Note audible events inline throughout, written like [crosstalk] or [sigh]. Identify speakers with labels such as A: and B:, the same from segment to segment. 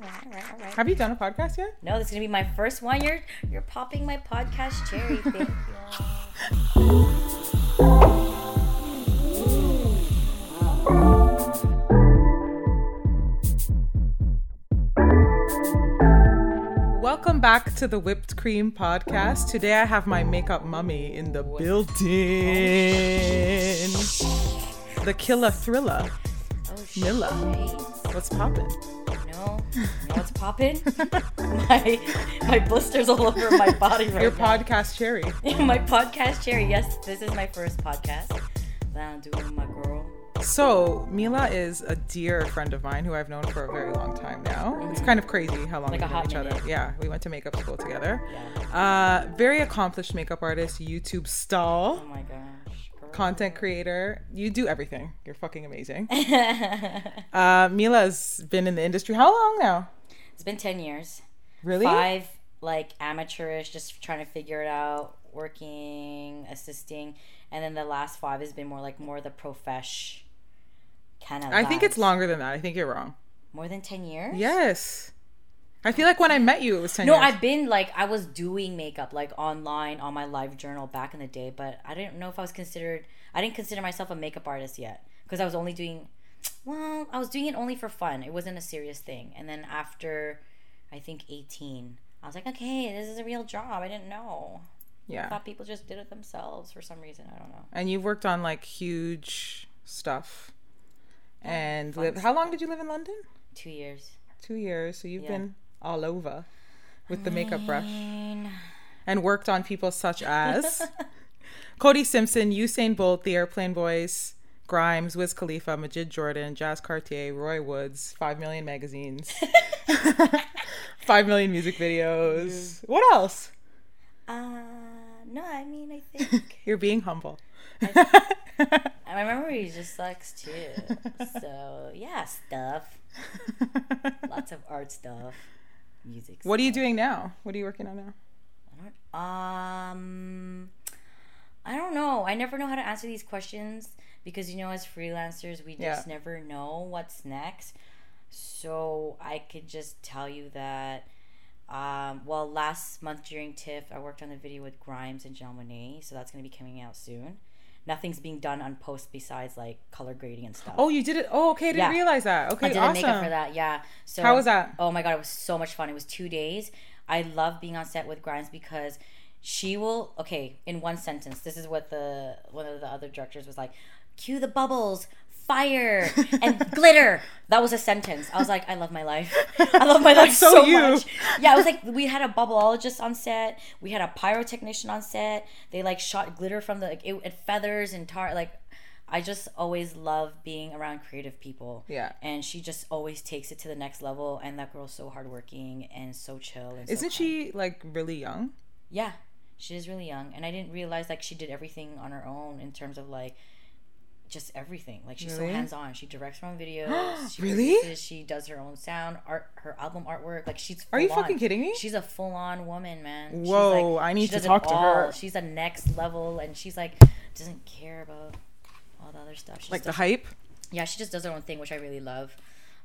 A: right, all right, all right.
B: Have you done a podcast yet?
A: No, this is gonna be my first one. You're you're popping my podcast cherry. Thank.
B: Welcome back to the Whipped Cream Podcast. Today I have my makeup mummy in the building. Oh, the killer thriller.
A: Oh.
B: Milla. What's poppin'?
A: No, you know what's popping? [laughs] my my blisters all over my body right
B: Your
A: now.
B: podcast cherry. [laughs]
A: my podcast cherry. Yes, this is my first podcast that I'm doing with my girl.
B: So, Mila is a dear friend of mine who I've known for a very long time now. It's kind of crazy how long
A: Like
B: we've
A: known
B: each other. Yeah, we went to makeup school together.
A: Yeah.
B: Uh, very accomplished makeup artist, YouTube star,
A: Oh my gosh.
B: Content creator. You do everything. You're fucking amazing. [laughs] uh, Mila's been in the industry how long now?
A: It's been ten years.
B: Really?
A: Five like amateurish, just trying to figure it out, working, assisting, and then the last five has been more like more the profesh kind of.
B: I think it's longer than that. I think you're wrong.
A: more than ten years.
B: Yes. I feel like when I met you, it was 10
A: No,
B: years.
A: I've been like I was doing makeup like online on my live journal back in the day, but I didn't know if I was considered. I didn't consider myself a makeup artist yet because I was only doing. Well, I was doing it only for fun. It wasn't a serious thing. And then after, I think eighteen, I was like, okay, this is a real job. I didn't know.
B: Yeah.
A: I thought people just did it themselves for some reason. I don't know.
B: And you've worked on like huge stuff. And live, how long did you live in London?
A: Two years.
B: Two years. So you've
A: Yeah.
B: been all over with the makeup brush
A: And
B: worked on people such as [laughs] Cody Simpson, Usain Bolt, The Airplane Boys, Grimes, Wiz Khalifa, Majid Jordan, Jazz Cartier, Roy Woods, 5 million magazines, [laughs] [laughs] 5 million music videos. What else?
A: uh, no, I mean, I think
B: You're being humble.
A: I, my memory just sucks too. So yeah, stuff. Lots of art stuff, music.
B: what are you doing now? What are you working on now?
A: Um, I don't know. I never know how to answer these questions because you know, as freelancers, we just
B: Yeah.
A: never know what's next. So I could just tell you that. Um, well, last month during TIFF, I worked on a video with Grimes and Janelle Monáe, so that's going to be coming out soon. Nothing's being done on post besides like color grading and stuff.
B: Oh, you did it. Oh, okay. I didn't
A: Yeah.
B: realize that. Okay,
A: I did
B: awesome.
A: makeup for that. Yeah. So
B: How was that?
A: Oh my god, it was so much fun. It was two days. I love being on set with Grimes because she will. Okay, in one sentence, this is what the one of the other directors was like: "Cue the bubbles." Fire [laughs] and glitter. That was a sentence. I was like, I love my life. I love my [laughs] life
B: so
A: so, much. Yeah, it was like we had a bubbleologist on set. We had a pyrotechnician on set. They like shot glitter from the like, it, it feathers and tar. Like, I just always love being around creative people
B: Yeah.
A: and she just always takes it to the next level and that girl's so hardworking and so chill and
B: Isn't
A: kind.
B: she like really young?
A: yeah she is really young and i didn't realize like she did everything on her own in terms of like just everything like she's
B: Really?
A: so hands-on she directs her own [gasps] videos she
B: Really?
A: produces, she does her own sound art her album artwork like she's
B: Are you
A: on.
B: fucking kidding me?
A: she's a full-on woman man She's,
B: Whoa,
A: like-
B: I need to talk to her.
A: she's a next level and she's like doesn't care about all the other stuff she
B: Like the hype?
A: yeah, she just does her own thing, which I really love.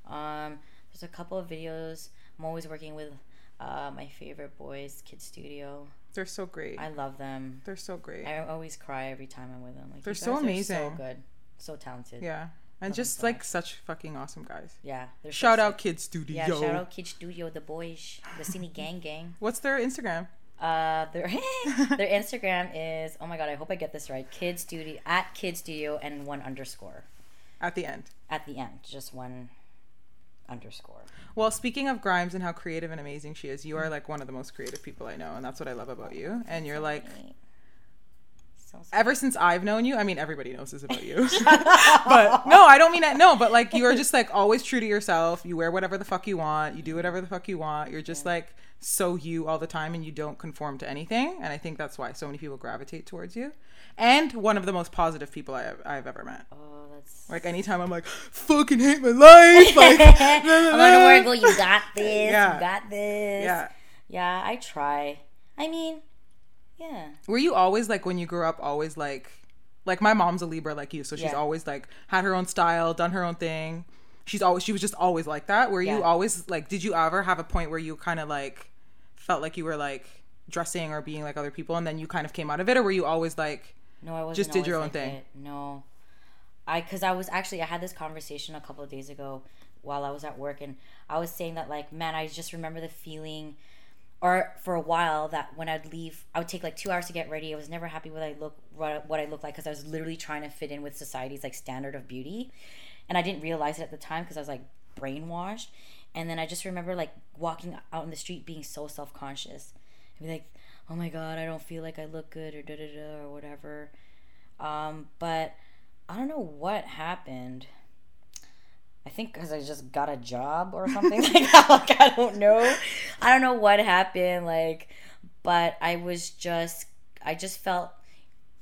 A: Um, there's a couple of videos. I'm always working with uh, my favorite boys, Kid Studio.
B: They're so great.
A: I love them.
B: They're so great.
A: I always cry every time I'm with them. Like
B: They're so amazing.
A: so good, so talented. Yeah,
B: yeah. And just like such fucking awesome guys.
A: so
B: Shout out
A: sick.
B: Kid Studio.
A: Yeah, shout out Kid Studio, the boys, the Cine Gang Gang. [laughs]
B: What's their Instagram?
A: Uh, their [laughs] their [laughs] Instagram is oh my god, I hope I get this right. Kid Studio at Kid Studio and one underscore
B: At the end.
A: at the end, just one underscore.
B: Well, speaking of Grimes and how creative and amazing she is, you are like one of the most creative people I know, and that's what I love about you. And you're like, Ever since I've known you, I mean, everybody knows this about you. [laughs] [laughs] but no, I don't mean that. No, but like you are just like always true to yourself. You wear whatever the fuck you want. You do whatever the fuck you want. You're just like so you all the time, and you don't conform to anything. And I think that's why so many people gravitate towards you. And one of the most positive people I have, I've ever met.
A: Oh, that's.
B: Like anytime I'm like, fucking hate my life. [laughs] Like,
A: I'm gonna work. Well, you got this.
B: Yeah.
A: You got this.
B: yeah.
A: Yeah, I try. I mean, yeah.
B: Were you always like when you grew up always like like my mom's a Libra like you, so she's
A: Yeah.
B: always like had her own style, done her own thing. she's always she was just always like that. Were you always like? Did you ever have a point where you kind of like felt like you were like dressing or being like other people, and then you kind of came out of it, or were you always like?
A: No, I wasn't.
B: Just did your own
A: like
B: thing.
A: it. No, I because I was actually I had this conversation a couple of days ago while I was at work, and I was saying that like, man, I just remember the feeling, or for a while that when I'd leave, I would take like two hours to get ready. I was never happy with I look what, I looked like because I was literally trying to fit in with society's like standard of beauty, and I didn't realize it at the time because I was like brainwashed. And then I just remember like walking out in the street being so self conscious, be like, oh my god, I don't feel like I look good or da da da or whatever. Um, but I don't know what happened. I think because I just got a job or something [laughs] like that. Like I don't know. I don't know what happened. Like, but I was just, I just felt.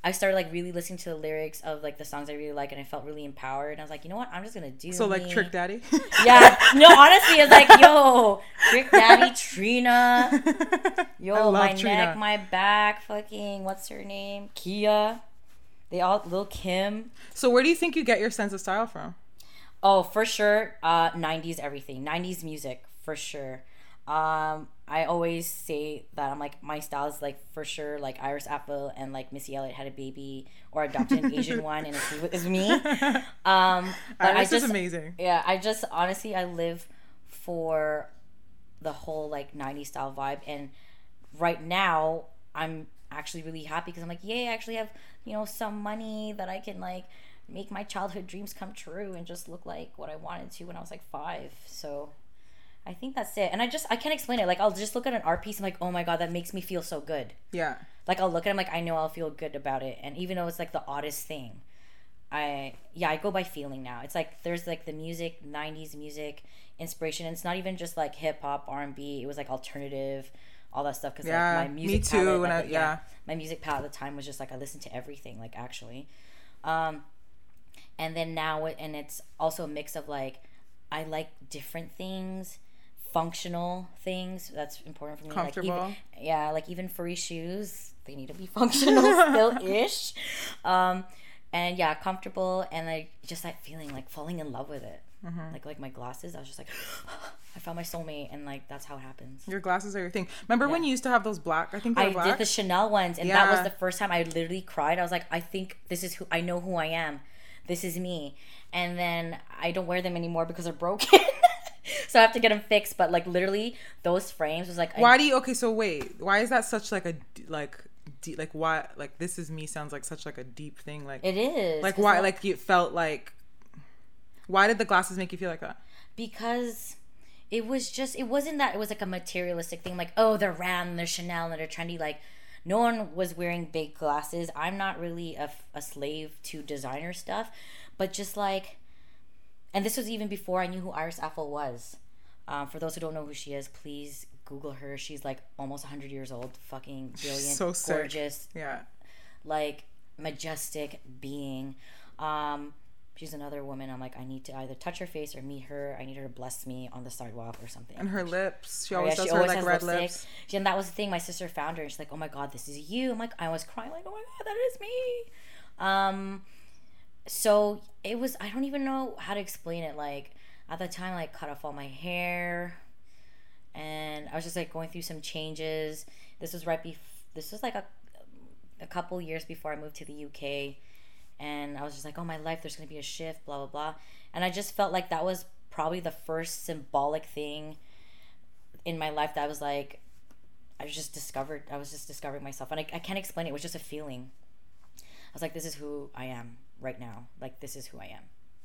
A: I started like really listening to the lyrics of like the songs I really like, and I felt really empowered. And I was like, you know what? I'm just gonna do.
B: So like. Trick Daddy. [laughs]
A: Yeah. No, honestly, it's like, yo, Trick Daddy, Trina. [laughs] Yo, my
B: Trina.
A: neck, my back, fucking, what's her name? Khia. They all, Lil Kim.
B: so where do you think you get your sense of style from?
A: Oh, for sure. Uh, 90s everything. 90s music, for sure. Um, I always say that I'm like, my style is like, for sure, like Iris Apfel and like Missy Elliott had a baby or adopted an Asian [laughs] one and it's, it's me. Um, [laughs] but
B: Iris
A: I
B: is
A: just,
B: amazing.
A: Yeah, I just honestly I live for the whole like 90s style vibe and right now I'm actually really happy because I'm like, yay, I actually have, you know, some money that I can like make my childhood dreams come true and just look like what I wanted to when I was like 5. So I think that's it. And I just I can't explain it. Like I'll just look at an art piece and like, "Oh my god, that makes me feel so good."
B: Yeah.
A: Like I'll look at it, I'm like, I know I'll feel good about it. And even though it's like the oddest thing, I yeah, I go by feeling now. It's like there's like the music, '90s music inspiration. And it's not even just like hip hop, R and B. It was like alternative, all that stuff. Because
B: Yeah,
A: like my
B: me
A: music
B: too,
A: palette, like,
B: I- yeah.
A: my music palette at the time was just like I listened to everything. Like actually, um, and then now and it's also a mix of like I like different things functional things that's important for me like
B: Comfortable.
A: even, yeah like even furry shoes they need to be [laughs] functional still ish [laughs] um and yeah comfortable and like just that feeling like falling in love with it
B: Mm-hmm.
A: like like my glasses i was just like [gasps] i found my soulmate and like that's how it happens
B: Your glasses are your thing. Remember when you used to have those black? I think they
A: I
B: black.
A: did the Chanel ones, and that was the first time I literally cried. I was like, I think this is who I know who I am. This is me. And then I don't wear them anymore because they're broken. [laughs] so I have to get them fixed. But like literally, those frames was like,
B: why do you? Okay, so wait. Why is that such like a like deep, like why like this is me sounds like such like a deep thing like
A: it is
B: like why like you felt like why did the glasses make you feel like that?
A: because it was just it wasn't that it was like a materialistic thing like oh they're round they're chanel and they're trendy like no one was wearing big glasses. I'm not really a, a slave to designer stuff but just like and this was even before i knew who iris apfel was. Um, for those who don't know who she is please google her. She's like almost 100 years old. Fucking brilliant
B: so
A: gorgeous
B: Yeah.
A: like majestic being. Um, she's another woman. I'm like, I need to either touch her face or meet her. I need her to bless me on the sidewalk or something.
B: And her lips. She
A: Oh,
B: always
A: yeah,
B: does
A: she
B: her
A: always
B: like red
A: lipstick.
B: lips.
A: She, and that was the thing. My sister found her, and she's like, "Oh my god, this is you." I'm like, I was crying, like, "Oh my god, that is me." Um, so it was. I don't even know how to explain it. Like at the time, I like cut off all my hair, and I was just like going through some changes. This was right before. This was like a a couple years before I moved to the UK, and I was just like, "Oh my life, there's gonna be a shift." Blah blah blah, and I just felt like that was probably the first symbolic thing in my life that I was like I just discovered I was just discovering myself and I, I can't explain it. It was just a feeling. I was like, this is who I am right now. Like this is who I am.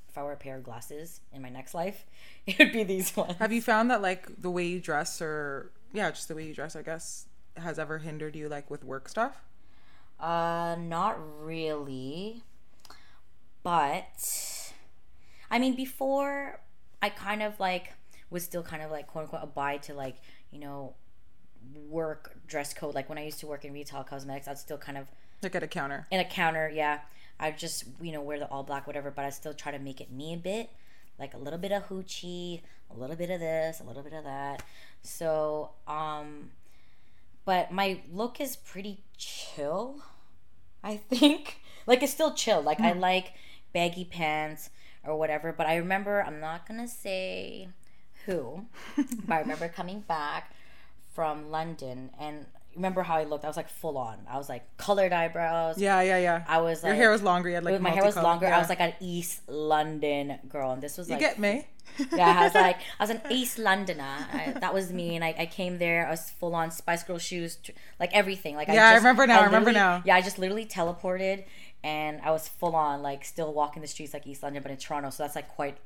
A: If I were a pair of glasses in my next life, [laughs] it would be these ones.
B: Have you found that like the way you dress or yeah, just the way you dress, I guess, has ever hindered you like with work stuff?
A: Uh, not really. But I mean, before I kind of like was still kind of like quote unquote abide to like you know work dress code. Like when I used to work in retail cosmetics, I'd still kind of
B: Like at a counter.
A: in a counter, yeah. I just you know wear the all black whatever, but I still try to make it me a bit, like a little bit of hoochie, a little bit of this, a little bit of that. So, um, but my look is pretty chill. I [laughs] think like it's still chill. Like I like baggy pants, or whatever. But I remember, I'm not gonna say who, [laughs] but I remember coming back from London and remember how I looked. I was like full on. I was like colored eyebrows.
B: Yeah, yeah, yeah.
A: I was like
B: Your hair was longer. You had like
A: my hair was longer. I was like an East London girl, and this was
B: you
A: like
B: get me. [laughs]
A: yeah, I was like, I was an [laughs] East Londoner. I, that was me, and I, I came there. I was full on Spice Girl shoes, like everything. Like
B: Yeah, I
A: just-
B: remember now, I remember now.
A: Yeah, I just literally teleported, and I was full on like still walking the streets like East London, but in Toronto. So that's like quite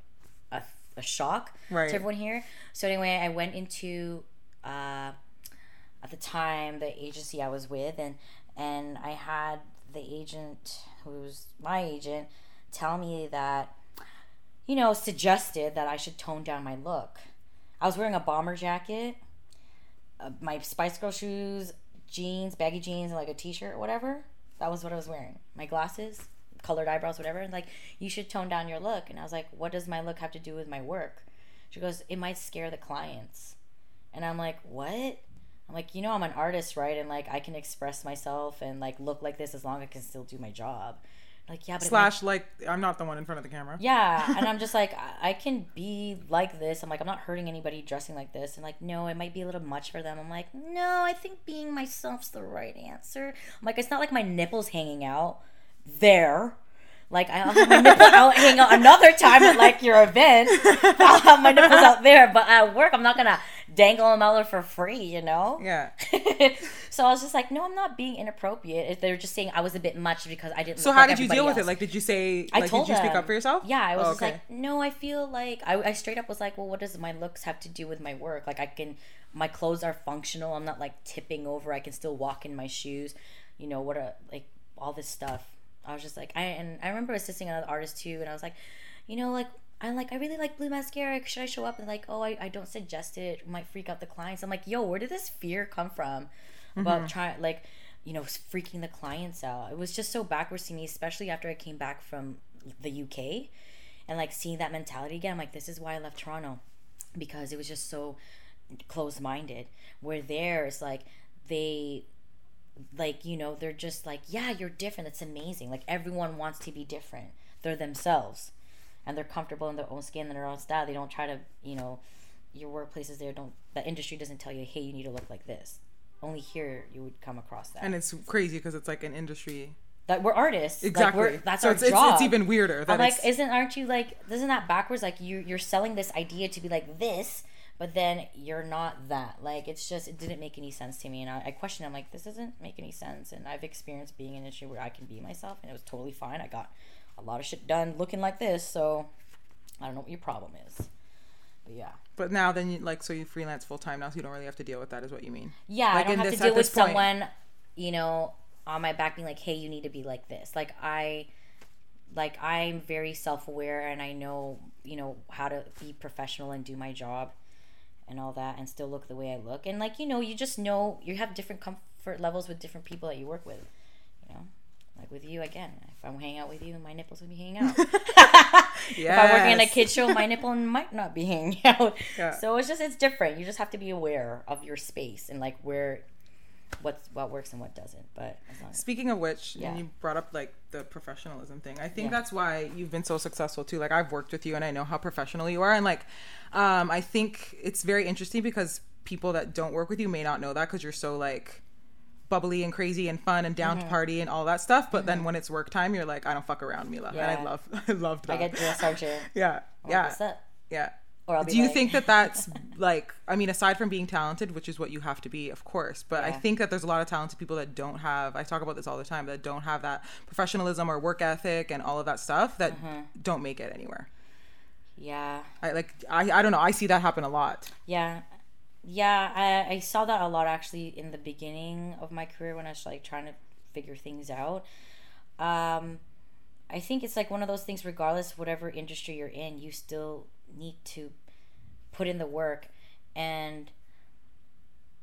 A: a, a shock
B: Right.
A: to everyone here. So anyway, I went into uh, at the time the agency I was with, and and I had the agent who's my agent tell me that you know, suggested that I should tone down my look. I was wearing a bomber jacket, uh, my Spice Girl shoes, jeans, baggy jeans, and like a t-shirt or whatever. That was what I was wearing. My glasses, colored eyebrows, whatever. And like, you should tone down your look. And I was like, what does my look have to do with my work? She goes, it might scare the clients. And I'm like, what? I'm like, you know, I'm an artist, right? And like, I can express myself and like look like this as long as I can still do my job. Like, yeah, but
B: Slash, like, I'm not the one in front of the camera.
A: yeah, and I'm [laughs] just like, I- I can be like this. I'm like, I'm not hurting anybody dressing like this. And like, no, it might be a little much for them. I'm like, no, I think being myself's the right answer. I'm like, it's not like my nipples hanging out there. Like I'll have my nipple [laughs] out hang out another time at like your event. I'll have my nipples out there, but at work I'm not gonna dangle them out for free, you know.
B: Yeah. [laughs]
A: so I was just like, no, I'm not being inappropriate. If They're just saying I was a bit much because I didn't.
B: So how
A: like
B: did you deal with it? Like, did you say?
A: I
B: Like,
A: told
B: did you speak up for yourself?
A: Yeah, I was
B: Oh,
A: just
B: okay.
A: like, no, I feel like I, I straight up was like, well, what does my looks have to do with my work? Like, I can, my clothes are functional. I'm not like tipping over. I can still walk in my shoes. You know what? A, like all this stuff. I was just like, I and I remember assisting another artist too, and I was like, you know, like. I'm like, I really like blue mascara. Should I show up? And like, oh, I, I don't suggest it. It might freak out the clients. I'm like, yo, where did this fear come from? About mm-hmm. trying, like, you know, freaking the clients out. It was just so backwards to me, especially after I came back from the UK and like seeing that mentality again. I'm like, this is why I left Toronto because it was just so closed minded. Where there, it's like they, like, you know, they're just like, yeah, you're different. That's amazing. Like, everyone wants to be different. They're themselves and they're comfortable in their own skin and their own style. They don't try to, you know, your workplaces there don't, the industry doesn't tell you, hey, you need to look like this. Only here you would come across that.
B: And it's crazy because it's like an industry.
A: that we're artists.
B: Exactly.
A: Like we're, that's
B: so
A: our
B: it's, it's,
A: job.
B: it's even weirder. That
A: I'm like,
B: it's,
A: isn't aren't you like isn't that backwards? Like you you're selling this idea to be like this, but then you're not that. Like it's just it didn't make any sense to me, and I, I questioned. I'm like, this doesn't make any sense. And I've experienced being in an industry where I can be myself, and it was totally fine. I got a lot of shit done looking like this, so I don't know what your problem is. But yeah.
B: but now then you like so you freelance full time now, so you don't really have to deal with that. Is what you mean?
A: Yeah,
B: Like
A: I don't have
B: this-
A: to deal with
B: point.
A: someone, you know, on my back being like, "Hey, you need to be like this." Like I, like I'm very self aware, and I know, you know, how to be professional and do my job, and all that, and still look the way I look. And like you know, you just know you have different comfort levels with different people that you work with. You know, like with you again. If I'm hanging out with you, my nipples will be hanging out. [laughs] If I'm working in a kid show, my nipple might not be hanging out.
B: Yeah.
A: So it's just it's different. You just have to be aware of your space and like where what's what works and what doesn't. But as long as
B: Speaking of which,
A: Yeah.
B: and you brought up like the professionalism thing. I think
A: Yeah.
B: that's why you've been so successful too. Like I've worked with you and I know how professional you are and like um I think it's very interesting because people that don't work with you may not know that cuz you're so like bubbly and crazy and fun and
A: Mm-hmm.
B: down to party and all that stuff, but then when it's work time you're like I don't fuck around, Mila. And I [laughs] love I loved that.
A: I get drill sergeant.
B: yeah. Yeah. Yeah.
A: Or I'll be
B: Do you
A: like-
B: think that [laughs] that's like, I mean, aside from being talented, which is what you have to be, of course, but I think that there's a lot of talented people that don't have, I talk about this all the time, that don't have that professionalism or work ethic and all of that stuff that
A: Mm-hmm.
B: don't make it anywhere.
A: Yeah.
B: I like, I, I don't know. I see that happen a lot.
A: Yeah. Yeah, I, I saw that a lot actually in the beginning of my career when I was like trying to figure things out. Um, I think it's like one of those things, regardless whatever industry you're in, you still need to put in the work. And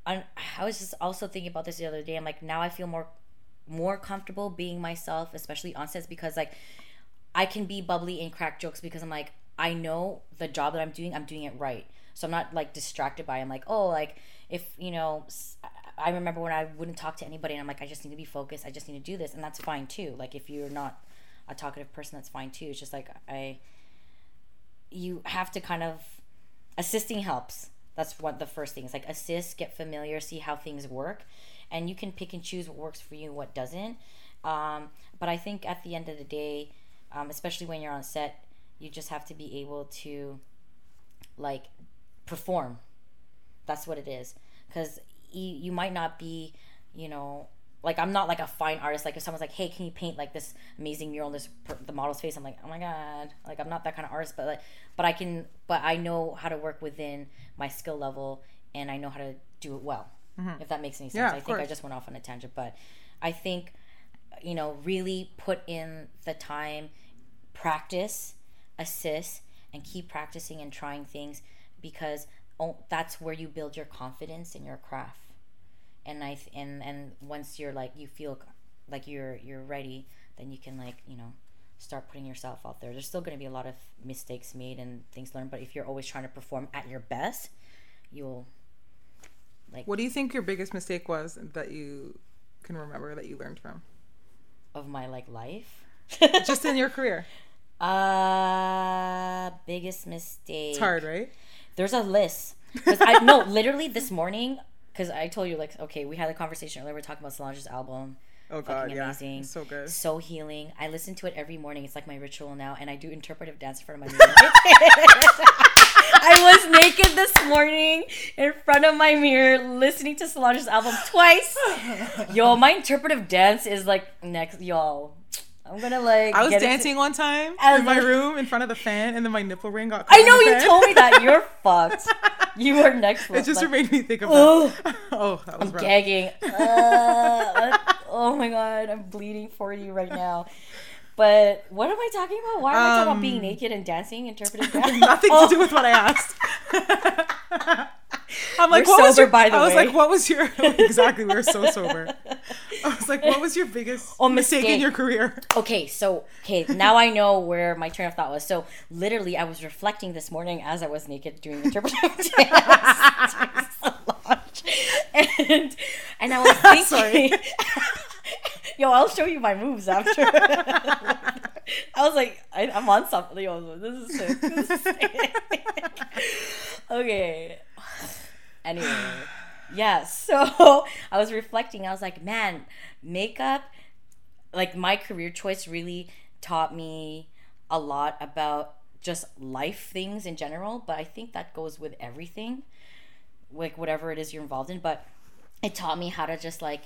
A: I, I was just also thinking about this the other day. I'm like, now I feel more more comfortable being myself, especially on sets, because like I can be bubbly and crack jokes because I'm like, I know the job that I'm doing, I'm doing it right. So I'm not like distracted by. it. I'm like, oh, like if you know, i remember when I wouldn't talk to anybody, and I'm like, I just need to be focused. I just need to do this, and that's fine too. Like if you're not a talkative person, that's fine too. It's just like I, you have to kind of assisting helps. That's what the first thing is like assist, get familiar, see how things work, and you can pick and choose what works for you and what doesn't. Um, but I think at the end of the day, um, especially when you're on set, you just have to be able to like perform. That's what it is. Because you, you might not be, you know, like I'm not like a fine artist. Like if someone's like, "Hey, can you paint like this amazing mural on this per- the model's face?" I'm like, "Oh my god!" Like I'm not that kind of artist, but like, but I can, but I know how to work within my skill level, and I know how to do it well. Mm-hmm. If that makes any sense.
B: Yeah,
A: I think I just went off on a tangent, but I think, you know, really put in the time, practice, assist, and keep practicing and trying things because that's where you build your confidence in your craft and I th- and and once you're like you feel like you're you're ready, then you can like you know start putting yourself out there. There's still going to be a lot of mistakes made and things learned, but if you're always trying to perform at your best, you'll like.
B: What do you think your biggest mistake was that you can remember that you learned from?
A: of my like life.
B: Just in your career. [laughs]
A: uh biggest mistake.
B: It's hard, right?
A: There's a list. I no, [laughs] literally this morning because I told you like okay, we had a conversation earlier. We are talking about Solange's album.
B: Oh god, yeah.
A: amazing.
B: So good.
A: so healing. I listen to it every morning. It's like my ritual now, and I do interpretive dance in front of my mirror. [laughs] I was naked this morning in front of my mirror listening to Solange's album twice. [laughs] Yo, my interpretive dance is like next, yo. I'm gonna like.
B: I was dancing one time in my
A: like-
B: room in front of the fan, and then my nipple ring got.
A: I know you
B: fan.
A: told me that. You're [laughs] fucked. You are next.
B: It just
A: like,
B: made me think of
A: Ugh.
B: that. [laughs] Oh, that was rough.
A: gagging. [laughs] Uh, oh my god, I'm bleeding for you right now. But what am I talking about? Why am I talking about being
B: Um,
A: naked and dancing, interpretive dance?
B: Nothing
A: Oh,
B: to do with what I asked. I'm like,
A: We're
B: what was your?
A: by the
B: I was
A: way.
B: like, what was your? [laughs] exactly, we were so sober. [laughs] I was like, what was your biggest
A: Oh,
B: mistake, in your career?
A: Okay, so okay, now I know where my train of thought was. So literally, I was reflecting this morning as I was naked doing interpretive [laughs] dance, and and I was thinking, yo, I'll show you my moves after. I was like, I, I'm on something. Yo, this is sick. This is sick. okay. Anyway, [sighs] yeah. So I was reflecting. I was like, man, makeup like my career choice really taught me a lot about just life things in general but i think that goes with everything like whatever it is you're involved in but it taught me how to just like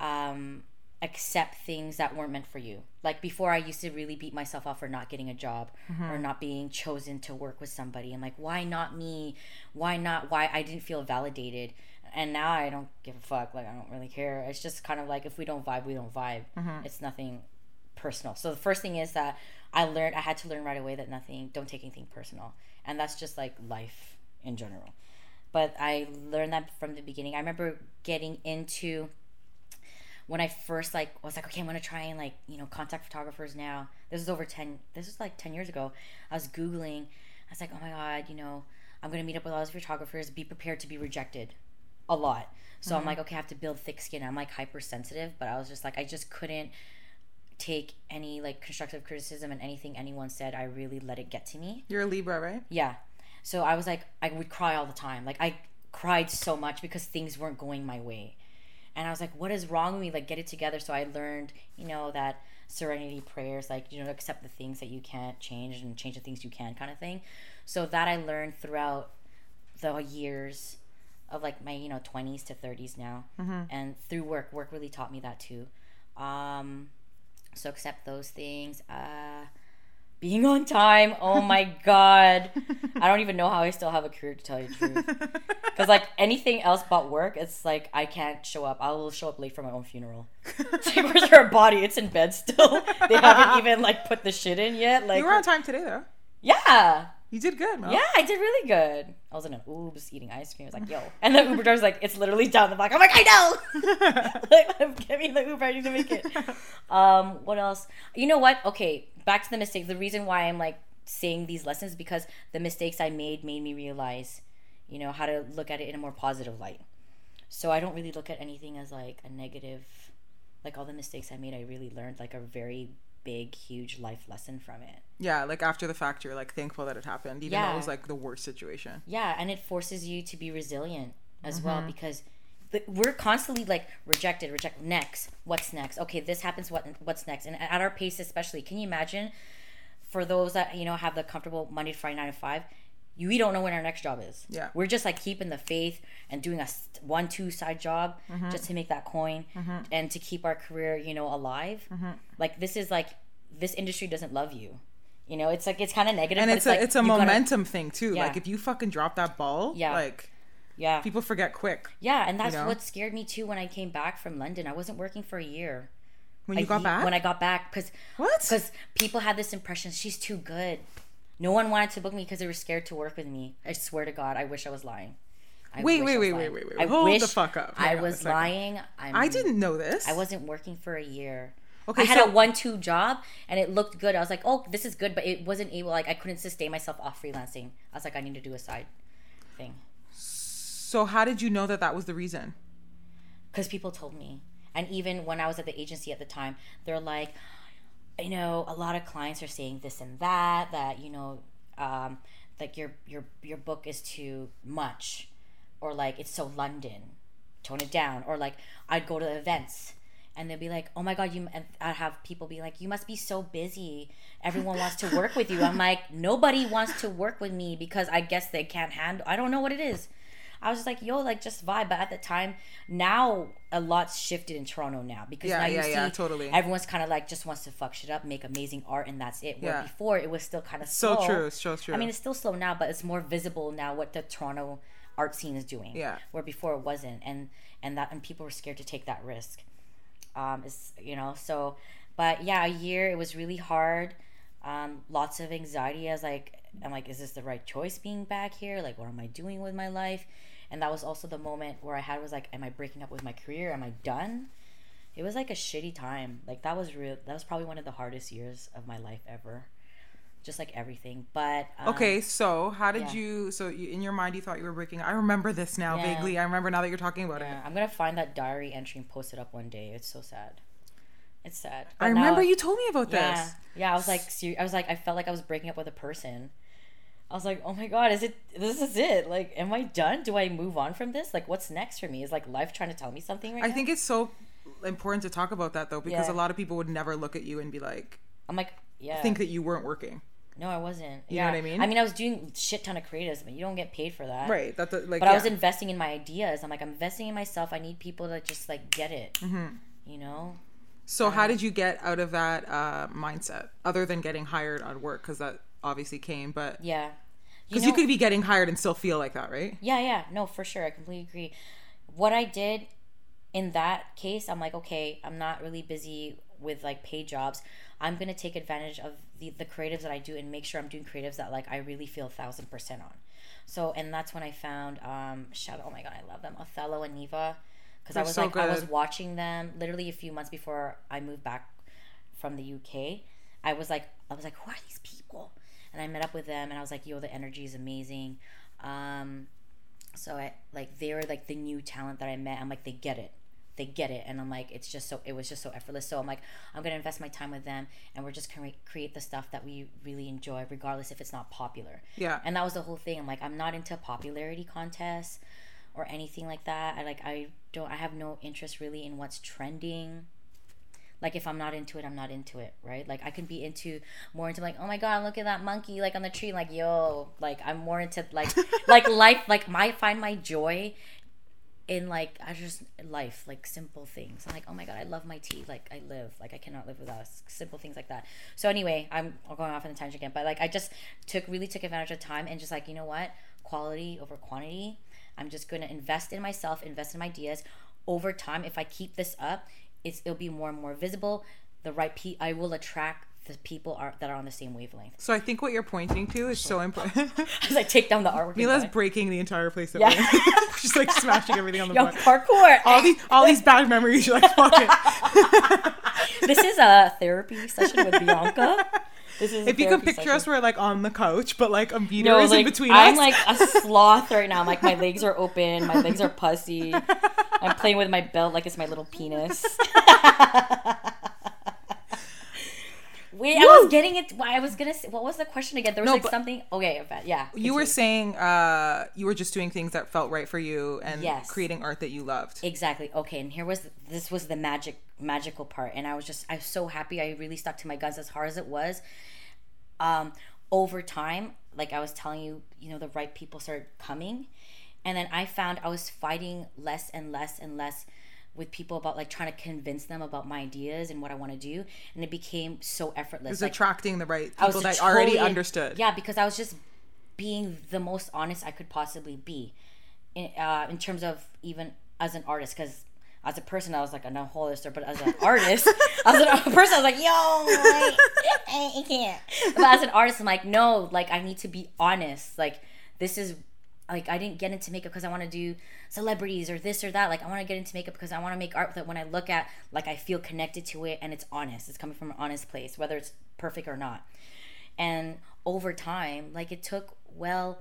A: um accept things that weren't meant for you. Like before i used to really beat myself up for not getting a job or mm-hmm. not being chosen to work with somebody. I'm like why not me? Why not? Why i didn't feel validated. And now i don't give a fuck. Like i don't really care. It's just kind of like if we don't vibe we don't vibe. Mm-hmm. It's nothing personal. So the first thing is that i learned i had to learn right away that nothing don't take anything personal. And that's just like life in general. But i learned that from the beginning. I remember getting into when I first like was like, okay, I'm gonna try and like you know contact photographers now. This is over ten. This was like ten years ago. I was googling. I was like, oh my god, you know, I'm gonna meet up with all these photographers. Be prepared to be rejected, a lot. So I'm mm-hmm. like, okay, I have to build thick skin. I'm like hypersensitive, but I was just like, I just couldn't take any like constructive criticism and anything anyone said. I really let it get to me.
B: You're a Libra, right?
A: Yeah. So I was like, I would cry all the time. Like I cried so much because things weren't going my way. And I was like, what is wrong with me? Like, get it together. So I learned, you know, that serenity prayers, like, you know, accept the things that you can't change and change the things you can kind of thing. So that I learned throughout the years of like my, you know, 20s to 30s now. And through work, work really taught me that too. Um, so accept those things. Uh, being on time. Oh my [laughs] god. I don't even know how I still have a career to tell you the truth. Because like anything else but work, it's like I can't show up. I will show up late for my own funeral. It's [laughs] like, where's her body? It's in bed still. They haven't [laughs] even like put the shit in yet. Like
B: you were on time today, though.
A: yeah,
B: You did good, Mel.
A: yeah, I did really good. I was in an Ubs eating ice cream. I was like, yo, and the Uber driver's like, it's literally down the block. I'm like, I know. like, give me the Uber. I need to make it. Um, what else? You know what? Okay, back to the mistakes. The reason why I'm like saying these lessons is because the mistakes I made made me realize, you know, how to look at it in a more positive light. So I don't really look at anything as like a negative. Like all the mistakes I made, I really learned like a very big, huge life lesson from it.
B: Yeah, like after the fact, you're like thankful that it happened, even though it was like the worst situation.
A: Yeah, and it forces you to be resilient as
B: Mm-hmm.
A: well because we're constantly like rejected, reject next. What's next? Okay, this happens. What what's next? And at our pace, especially, can you imagine for those that you know have the comfortable Monday to Friday nine to five? You, we don't know when our next job is.
B: Yeah.
A: we're just like keeping the faith and doing a one two side job
B: Mm-hmm.
A: just to make that coin and to keep our career you know alive.
B: Mm-hmm.
A: Like this is like this industry doesn't love you. You know, it's like it's kind of negative.
B: And it's,
A: like,
B: a it's a
A: you gotta-
B: momentum thing too.
A: Yeah.
B: Like if you fucking drop that ball,
A: Yeah.
B: like
A: yeah,
B: people forget quick.
A: Yeah, and that's
B: know?
A: what scared me too when I came back from London. I wasn't working for a year.
B: When you
A: A
B: got
A: ye-
B: back,
A: When I got back, because
B: what?
A: because people had this impression she's too good. No one wanted to book me because they were scared to work with me. I swear to God, I wish I was lying. I
B: Wait, wait, wait, wait, wait, wait.
A: I
B: Hold the fuck up. Hang
A: I was lying. I'm,
B: I didn't know this.
A: I wasn't working for a year.
B: Okay,
A: I had
B: so-
A: a one-two job, and it looked good. I was like, "Oh, this is good," but it wasn't able. Like, I couldn't sustain myself off freelancing. I was like, "I need to do a side thing."
B: So how did you know that that was the reason?
A: because people told me. And even when i was at the agency at the time they're like you know a lot of clients are saying this and that that you know um, like your your your book is too much. Or like it's so london. Tone it down. Or like i'd go to events and they'd be like oh my god you i'd have people be like you must be so busy. Everyone wants to work with you. I'm like nobody wants to work with me because i guess they can't handle i don't know what it is I was just like, yo, like just vibe. But at the time, now a lot's shifted in Toronto now because
B: Yeah,
A: now you
B: yeah,
A: see
B: yeah, totally.
A: everyone's kind of like just wants to fuck shit up, make amazing art, and that's it. Where before it was still kind of
B: So true, so true.
A: I mean, it's still slow now, but it's more visible now what the Toronto art scene is doing.
B: Yeah.
A: Where before it wasn't, and and that and people were scared to take that risk. Um, is you know so, but yeah, a year it was really hard. Um, lots of anxiety. I was like, I'm like, is this the right choice being back here? Like, what am I doing with my life? And that was also the moment where I had was like, am I breaking up with my career? Am I done? It was like a shitty time. Like that was real. That was probably one of the hardest years of my life ever. Just like everything, but um,
B: Okay, so how did
A: yeah.
B: you? So you, in your mind, you thought you were breaking. I remember this now
A: Yeah.
B: vaguely. I remember now that you're talking about
A: Yeah,
B: it.
A: I'm gonna find that diary entry and post it up one day. It's so sad. It's sad.
B: I
A: But now-
B: remember you told me about this.
A: yeah. I was like, ser- I was like, I felt like I was breaking up with a person. I was like, oh my god, is it? This is it. Like, am I done? Do I move on from this? Like, what's next for me? Is like life trying to tell me something right now?
B: I
A: now?
B: think it's so important to talk about that though, because
A: Yeah.
B: a lot of people would never look at you and be like,
A: I'm like, yeah.
B: think that you weren't working.
A: no, I wasn't.
B: You
A: yeah.
B: know what I mean?
A: I mean, I was doing shit ton of creatives, but you don't get paid for that.
B: Right. That the, like.
A: But I was investing in my ideas. I'm like, I'm investing in myself. I need people to just like get it.
B: Mm-hmm.
A: You know?
B: So how did you get out of that uh, mindset, other than getting hired on work? Because that obviously came, but
A: Yeah.
B: because
A: know-
B: you could be getting hired and still feel like that, right?
A: Yeah, yeah, no, for sure. I completely agree. What I did in that case, I'm like, okay, I'm not really busy with like paid jobs. I'm gonna take advantage of the the creatives that I do and make sure I'm doing creatives that like I really feel a thousand percent on. So, and that's when I found um shout oh my god, I love them, Othello and Neva, because I was
B: so
A: like I was watching them literally a few months before I moved back from the UK. I was like, I was like, who are these people? And I met up with them, and I was like, yo, the energy is amazing. Um, so I like they were like the new talent that I met. I'm like, they get it. They get it, and I'm like, it's just so. It was just so effortless. So I'm like, I'm gonna invest my time with them, and we're just gonna create the stuff that we really enjoy, regardless if it's not popular.
B: Yeah.
A: And that was the whole thing. I'm like, I'm not into popularity contests or anything like that. I like, I don't. I have no interest really in what's trending like if i'm not into it i'm not into it right? Like i can be into more into like oh my god look at that monkey like on the tree like yo like i'm more into like [laughs] like life like my find my joy in like i just life like simple things. I'm like oh my god i love my tea like i live like i cannot live without simple things like that. So anyway i'm going off on a tangent again but like i just took really took advantage of time and just like you know what? Quality over quantity. I'm just going to invest in myself invest in my ideas. Over time if i keep this up it's it'll be more and more visible the right pe i will attract the people are that are on the same wavelength
B: So I think what you're pointing to is so important. [laughs]
A: as i take down the artwork
B: Mila's breaking the entire place that
A: Yeah.
B: we're in. [laughs] She's like smashing everything on the [laughs]
A: yo
B: board.
A: parkour
B: All these, all these bad memories. You're like, fuck it.
A: this is a therapy session with bianca this is
B: If you can picture
A: session.
B: us, we're like on the couch, but like a meter
A: No,
B: is
A: like
B: in between us
A: I'm
B: us.
A: like a [laughs] sloth right now. I'm like my legs are open, my legs are pussy. I'm playing with my belt like it's my little penis. [laughs] Wait, I was getting it. I was gonna say, what was the question again? There was
B: No,
A: like something. Okay, yeah.
B: You were saying uh, you were just doing things that felt right for you and
A: Yes.
B: creating art that you loved.
A: Exactly. Okay, and here was this was the magic magical part, and I was just I was so happy. I really stuck to my guns as hard as it was. Um, over time, like I was telling you, you know, the right people started coming, and then I found I was fighting less and less and less with people about like trying to convince them about my ideas and what I want to do, and it became so effortless.
B: It's
A: Like,
B: attracting the right
A: I was
B: people that already understood.
A: Yeah, because I was just being the most honest I could possibly be, in uh, in terms of even as an artist. Because as a person, I was like a whole. But as an [laughs] artist, as a [laughs] person, I was like, yo, I, [laughs] I can't. But as an artist, I'm like, no, like I need to be honest. Like this is. Like I didn't get into makeup because I want to do celebrities or this or that. Like I want to get into makeup because I want to make art that when I look at, like I feel connected to it and it's honest. It's coming from an honest place, whether it's perfect or not. And over time like it took well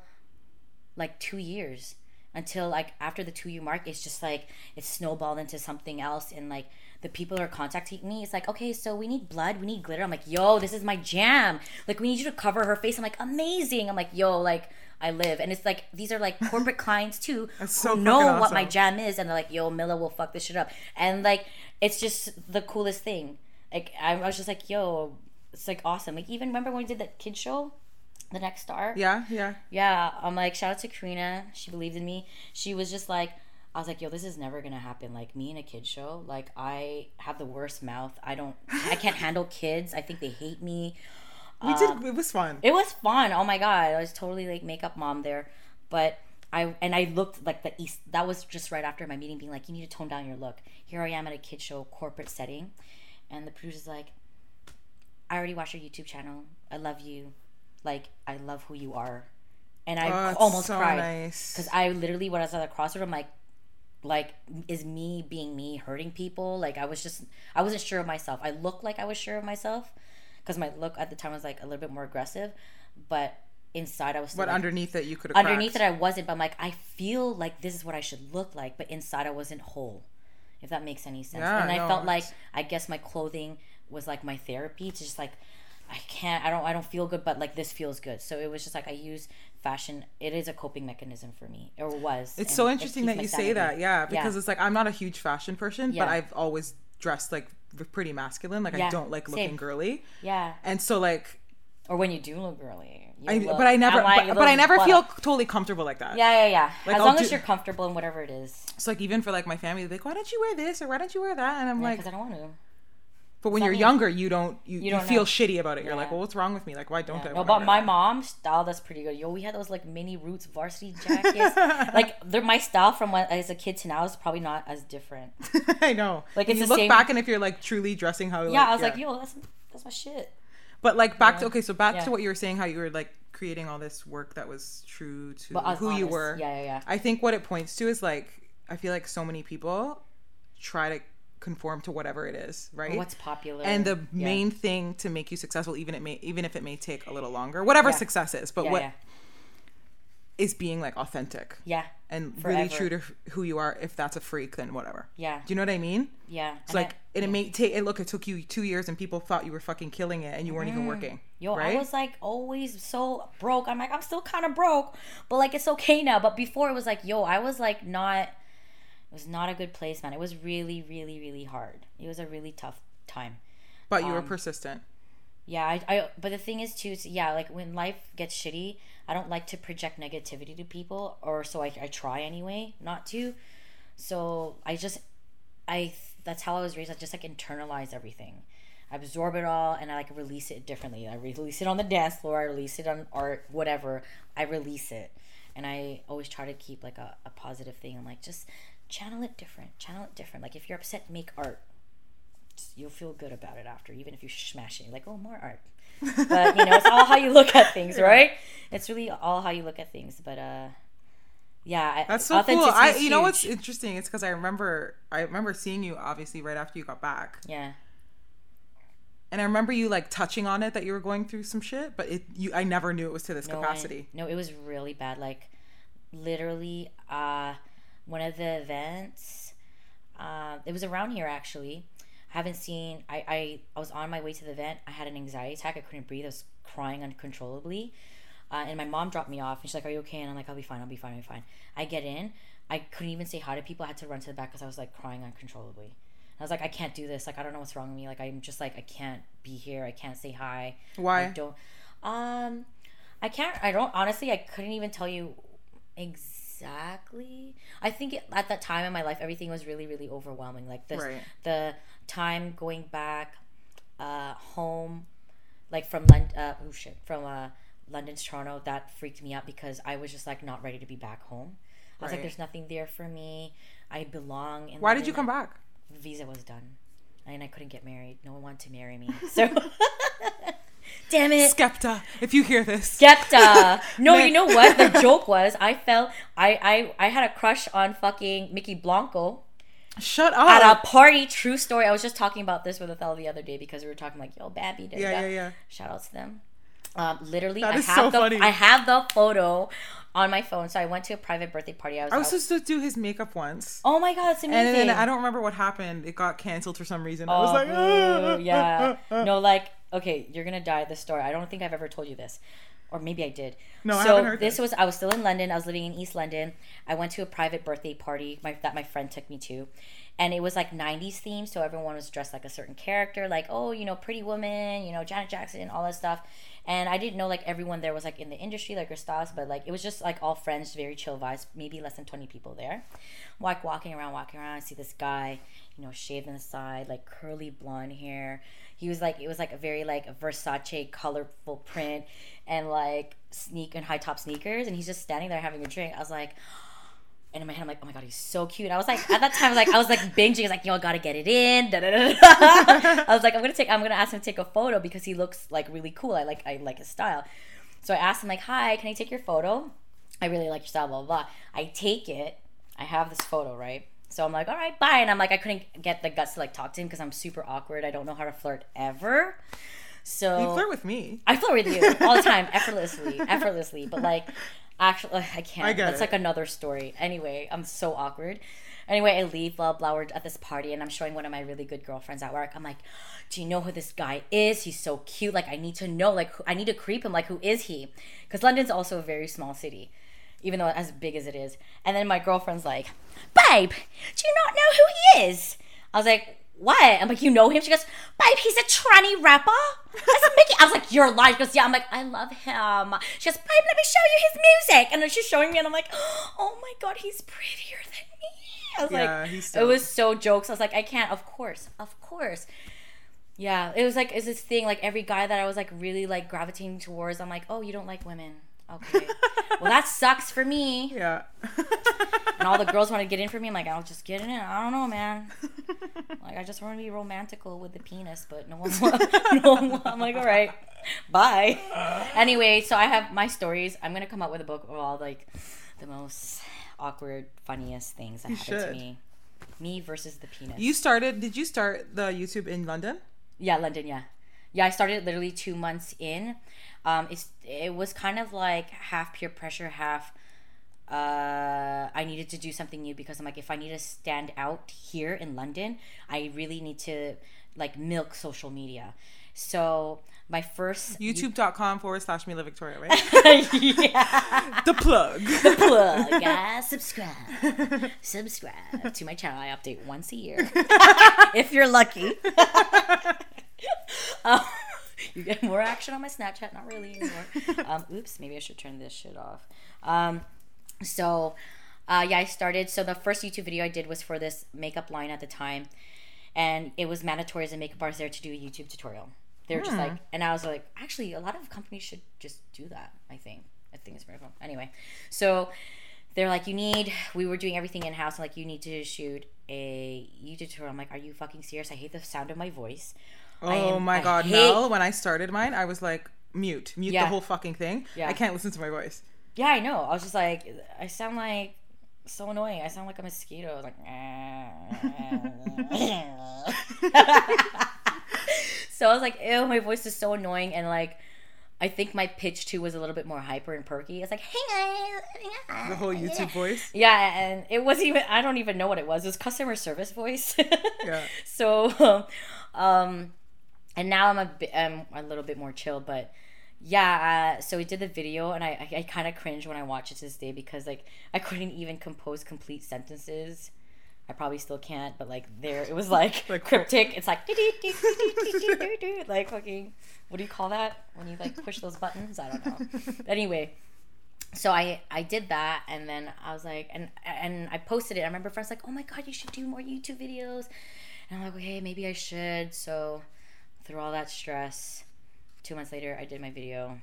A: like two years until like after the two year mark it's just like it snowballed into something else and like the people are contacting me it's like okay so we need blood we need glitter. I'm like yo this is my jam. Like we need you to cover her face. I'm like amazing. I'm like yo like i live and it's like these are like corporate [laughs] clients too
B: That's
A: who
B: so
A: know
B: fucking
A: what my jam is and they're like yo milla will fuck this shit up and like it's just the coolest thing like i, I was just like yo it's like awesome like even remember when we did that kid show the next star
B: Yeah, yeah.
A: yeah, I'm like, shout out to Karina. She believed in me. She was just like, I was like, yo, this is never gonna happen. Like me in a kid show, like I have the worst mouth. I don't, I can't [laughs] handle kids. I think they hate me.
B: We did. Um, it was fun.
A: It was fun. Oh my god, I was totally like makeup mom there, but I and I looked like the east. That was just right after my meeting, being like, you need to tone down your look. Here I am at a kid show, corporate setting, and the producer's like, I already watched your YouTube channel. I love you. Like I love who you are, and I
B: Oh,
A: almost
B: so
A: cried
B: nice.
A: because I literally when I was at the crossroad, I'm like, like is me being me hurting people? Like I was just I wasn't sure of myself. I looked like I was sure of myself because my look at the time was like a little bit more aggressive, but inside I was still
B: But
A: like,
B: underneath it, you could have
A: underneath it. I wasn't. But I'm like I feel like this is what I should look like, but inside I wasn't whole. If that makes any sense.
B: Yeah,
A: and I
B: no,
A: felt like I guess my clothing was like my therapy to just like I can't I don't I don't feel good but like this feels good. So it was just like I use fashion it is a coping mechanism for me. Or was.
B: It's so interesting that you say that. Yeah, because
A: Yeah.
B: it's like I'm not a huge fashion person,
A: Yeah.
B: but I've always dressed like pretty masculine. Like I don't like looking
A: same.
B: girly,
A: Yeah.
B: and so like.
A: Or when you do look girly. you
B: I, but I never, but, but I never feel totally comfortable like that.
A: Yeah, yeah, yeah.
B: Like,
A: as
B: I'll
A: long
B: do-
A: as you're comfortable in whatever it is.
B: So like even for like my family, they're like, why don't you wear this or why don't you wear that? And I'm like,
A: Because I don't want to.
B: But when you're younger, you don't, you, you,
A: don't
B: feel
A: know.
B: shitty about it. You're like, well, what's wrong with me? Like, why don't I?
A: No, but my
B: that?
A: mom style that's pretty good. Yo, we had those like mini roots varsity jackets. [laughs] like they're my style from when as a kid to now is probably not as different. [laughs]
B: I know.
A: Like,
B: you look
A: same-
B: back and if you're like truly dressing how, you like
A: Yeah, I was like, yo, that's that's my shit.
B: But like back to okay, so back
A: Yeah.
B: to what you were saying, how you were like creating all this work that was true to
A: But I was
B: who you were.
A: Yeah, yeah, yeah.
B: I think what it points to is like I feel like so many people try to conform to whatever it is, right?
A: What's popular?
B: and the
A: Yeah.
B: main thing to make you successful, even it may even if it may take a little longer, whatever
A: Yeah.
B: success is, but
A: yeah,
B: what
A: yeah,
B: is being like authentic
A: yeah,
B: and really true to who you are. If that's a freak, then whatever.
A: yeah,
B: Do you know what I mean?
A: yeah.
B: It's like, and it may take. It look, it took you two years, and people thought you were fucking killing it, and you weren't even working.
A: Mm. Yo,
B: right?
A: I was like always so broke. I'm like, I'm still kind of broke, but like it's okay now. But before it was like, yo, I was like not. It was not a good place, man. It was really, really, really hard. It was a really tough time.
B: but you were
A: um,
B: persistent.
A: Yeah, I, I but the thing is too, yeah, like when life gets shitty, I don't like to project negativity to people, or so I, I try anyway not to. So I just, I that's how I was raised. I just like internalize everything. I absorb it all and I like release it differently. I release it on the dance floor. I release it on art, whatever. I release it, and I always try to keep like a, a positive thing. I'm like just channel it different. Channel it different. Like if you're upset, make art you'll feel good about it after, even if you smash it. You're like, oh, more art. But you know, it's all how you look at things, [laughs] right? It's really all how you look at things. But uh, yeah,
B: That's so cool. I, you know what's interesting? It's because I remember, I remember seeing you obviously right after you got back,
A: Yeah,
B: and I remember you like touching on it that you were going through some shit, but it, you, I never knew it was to this
A: no, I-
B: capacity.
A: no, it was really bad. Like literally, uh, one of the events. Uh, it was around here actually. I haven't seen. I, I I was on my way to the event. I had an anxiety attack. I couldn't breathe. I was crying uncontrollably. Uh, and my mom dropped me off, and she's like, "Are you okay?" And I'm like, "I'll be fine. I'll be fine. I'll be fine." I get in. I couldn't even say hi to people. I had to run to the back because I was like crying uncontrollably. I was like, I can't do this. Like, I don't know what's wrong with me. Like, I'm just like, I can't be here. I can't say hi.
B: why I
A: don't. Um, I can't. I don't. Honestly, I couldn't even tell you exactly. I think it, at that time in my life, everything was really, really overwhelming. Like this,
B: Right.
A: the time going back, uh, home, like from London. Uh, oh shit, from uh, London to Toronto. That freaked me out because I was just like not ready to be back home. I was like, there's nothing there for me. I belong. In
B: Why did you come back?
A: Visa was done, and I couldn't get married. No one wanted to marry me. So, [laughs] [laughs] damn it.
B: Skepta, if you hear this.
A: Skepta. No, you [laughs] know what? The joke was I felt I, I I had a crush on fucking Mykki Blanco
B: Shut up.
A: at a party. True story. I was just talking about this with Othello the other day because we were talking like, yo, Babby. da,
B: yeah,
A: da.
B: yeah, yeah.
A: Shout out to them. Um, literally,
B: That
A: I
B: is
A: have
B: so
A: the
B: funny.
A: I have the photo on my phone. So I went to a private birthday party. I was.
B: I was
A: out-
B: supposed to do his makeup once.
A: oh my god, it's amazing!
B: And then I don't remember what happened. It got canceled for some reason. I was
A: Oh,
B: like,
A: yeah. [laughs] No, like, okay, you're gonna die. This story. I don't think I've ever told you this, or maybe I did.
B: No, I
A: so
B: haven't heard
A: this
B: this.
A: was. I was still in London. I was living in East London. I went to a private birthday party my, that my friend took me to, and it was like '90s themed. So everyone was dressed like a certain character, like oh, you know, Pretty Woman, you know, Janet Jackson, all that stuff. And I didn't know like everyone there was like in the industry, like styles, but like it was just like all friends, very chill vibes. Maybe less than 20 people there. Like walking around, walking around. I see this guy, you know, shaved on the side, like curly blonde hair. He was like, it was like a very like Versace colorful print and like sneak and high top sneakers. And he's just standing there having a drink. I was like, and in my head, I'm like, oh my god, he's so cute. I was like, at that time, I was like, I was like binging. I was like, yo, I gotta get it in. Da, da, da, da. [laughs] I was like, I'm gonna take, I'm gonna ask him to take a photo because he looks like really cool. I like, I like his style. So I asked him like, hi, can I take your photo? I really like your style, blah blah. blah. I take it. I have this photo, right? So I'm like, all right, bye. And I'm like, I couldn't get the guts to like talk to him because I'm super awkward. I don't know how to flirt ever. So
B: you flirt with me.
A: I flirt with you all the time, effortlessly, [laughs] effortlessly. But like, actually, I can't.
B: I get
A: That's
B: it.
A: like another story. Anyway, I'm so awkward. Anyway, I leave, blah blah. We're at this party, and I'm showing one of my really good girlfriends at work. I'm like, "Do you know who this guy is? He's so cute. Like, I need to know. Like, who- I need to creep him. Like, who is he? Because London's also a very small city, even though as big as it is. And then my girlfriend's like, "Babe, do you not know who he is?" I was like. What? I'm like, you know him? She goes, babe, he's a tranny rapper. That's Mykki. I was like, you're lying. She goes, yeah. I'm like, I love him. She goes, babe, let me show you his music. And then she's showing me, and I'm like, oh my god, he's prettier than me. I was
B: Yeah,
A: like,
B: he's
A: it was so jokes. I was like, I can't. Of course, of course. Yeah, it was like it's this thing. Like every guy that I was like really like gravitating towards, I'm like, oh, you don't like women. Okay, well that sucks for me.
B: Yeah.
A: And all the girls want to get in for me. I'm like, I'll just get in it. I don't know, man. Like I just want to be romantical with the penis, but no one. [laughs] no one I'm like, all right, bye. Anyway, so I have my stories. I'm gonna come up with a book of all like the most awkward, funniest things that
B: You
A: happened to me. Me versus the penis.
B: you started, did you start the YouTube in London?
A: Yeah, London. Yeah, yeah. I started literally two months in. Um, it's it was kind of like half peer pressure, half. Uh, I needed to do something new because I'm like, if I need to stand out here in London, I really need to like milk social media. So my first
B: YouTube.com forward slash Mila Victoria, right? [laughs]
A: yeah.
B: the plug.
A: The plug, guys. Subscribe. Subscribe to my channel. I update once a year. [laughs] if you're lucky. [laughs] um, [laughs] you get more action on my Snapchat. Not really anymore. [laughs] Um, oops, maybe I should turn this shit off. Um, so, uh, yeah, I started. So the first YouTube video I did was for this makeup line at the time, and it was mandatory as a makeup artist there to do a YouTube tutorial. They were just like, and I was like, actually, a lot of companies should just do that. I think. I think it's very cool. Anyway, so they're like, you need. We were doing everything in house. Like, you need to shoot a YouTube tutorial. I'm like, are you fucking serious? I hate the sound of my voice.
B: Oh
A: am-
B: my
A: I
B: god,
A: hate-
B: Mel, when I started mine, I was like, mute, mute
A: Yeah.
B: the whole fucking thing.
A: Yeah.
B: I can't listen to my voice.
A: Yeah, I know. I was just like, I sound like so annoying. I sound like a mosquito. Like, [laughs] so I was like, ew, my voice is so annoying. And like, I think my pitch too was a little bit more hyper and perky. It's like, hey guys,
B: The whole YouTube voice.
A: yeah, and it wasn't even. I don't even know what it was. It was customer service voice.
B: Yeah. [laughs]
A: So, um, and now I'm a bit, I'm a little bit more chill, but yeah. Uh, so we did the video, and I I, I kind of cringe when I watch it to this day because like I couldn't even compose complete sentences. I probably still can't, but like there, it was like, [laughs]
B: Like,
A: cryptic. It's like like fucking. What do you call that when you like push those buttons? I don't know. [laughs] anyway, so I I did that, and then I was like, and and I posted it. I remember friends like, oh my god, you should do more YouTube videos, and I'm like, okay, maybe I should. So through all that stress, two months later, I did my video,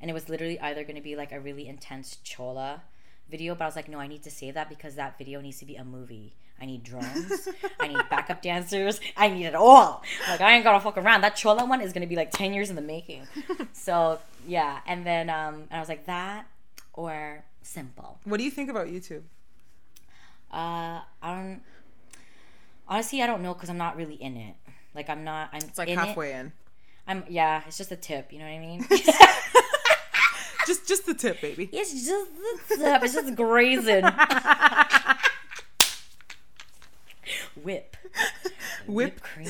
A: and it was literally either going to be like a really intense chola video, but I was like, no, I need to save that because that video needs to be a movie. I need drones. I need backup [laughs] dancers. I need it all. Like I ain't gonna fuck around. That chola one is gonna be like ten years in the making. [laughs] So yeah, and then um, and I was like that or simple.
B: What do you think about YouTube?
A: Uh, I don't. Honestly, I don't know because I'm not really in it. Like I'm not. I'm
B: It's like
A: in
B: halfway
A: It.
B: in.
A: I'm yeah. It's just a tip. You know what I mean? [laughs]
B: Just just the tip, baby.
A: it's just the tip. It's just grazing. [laughs] Whip.
B: Whip.
A: cream,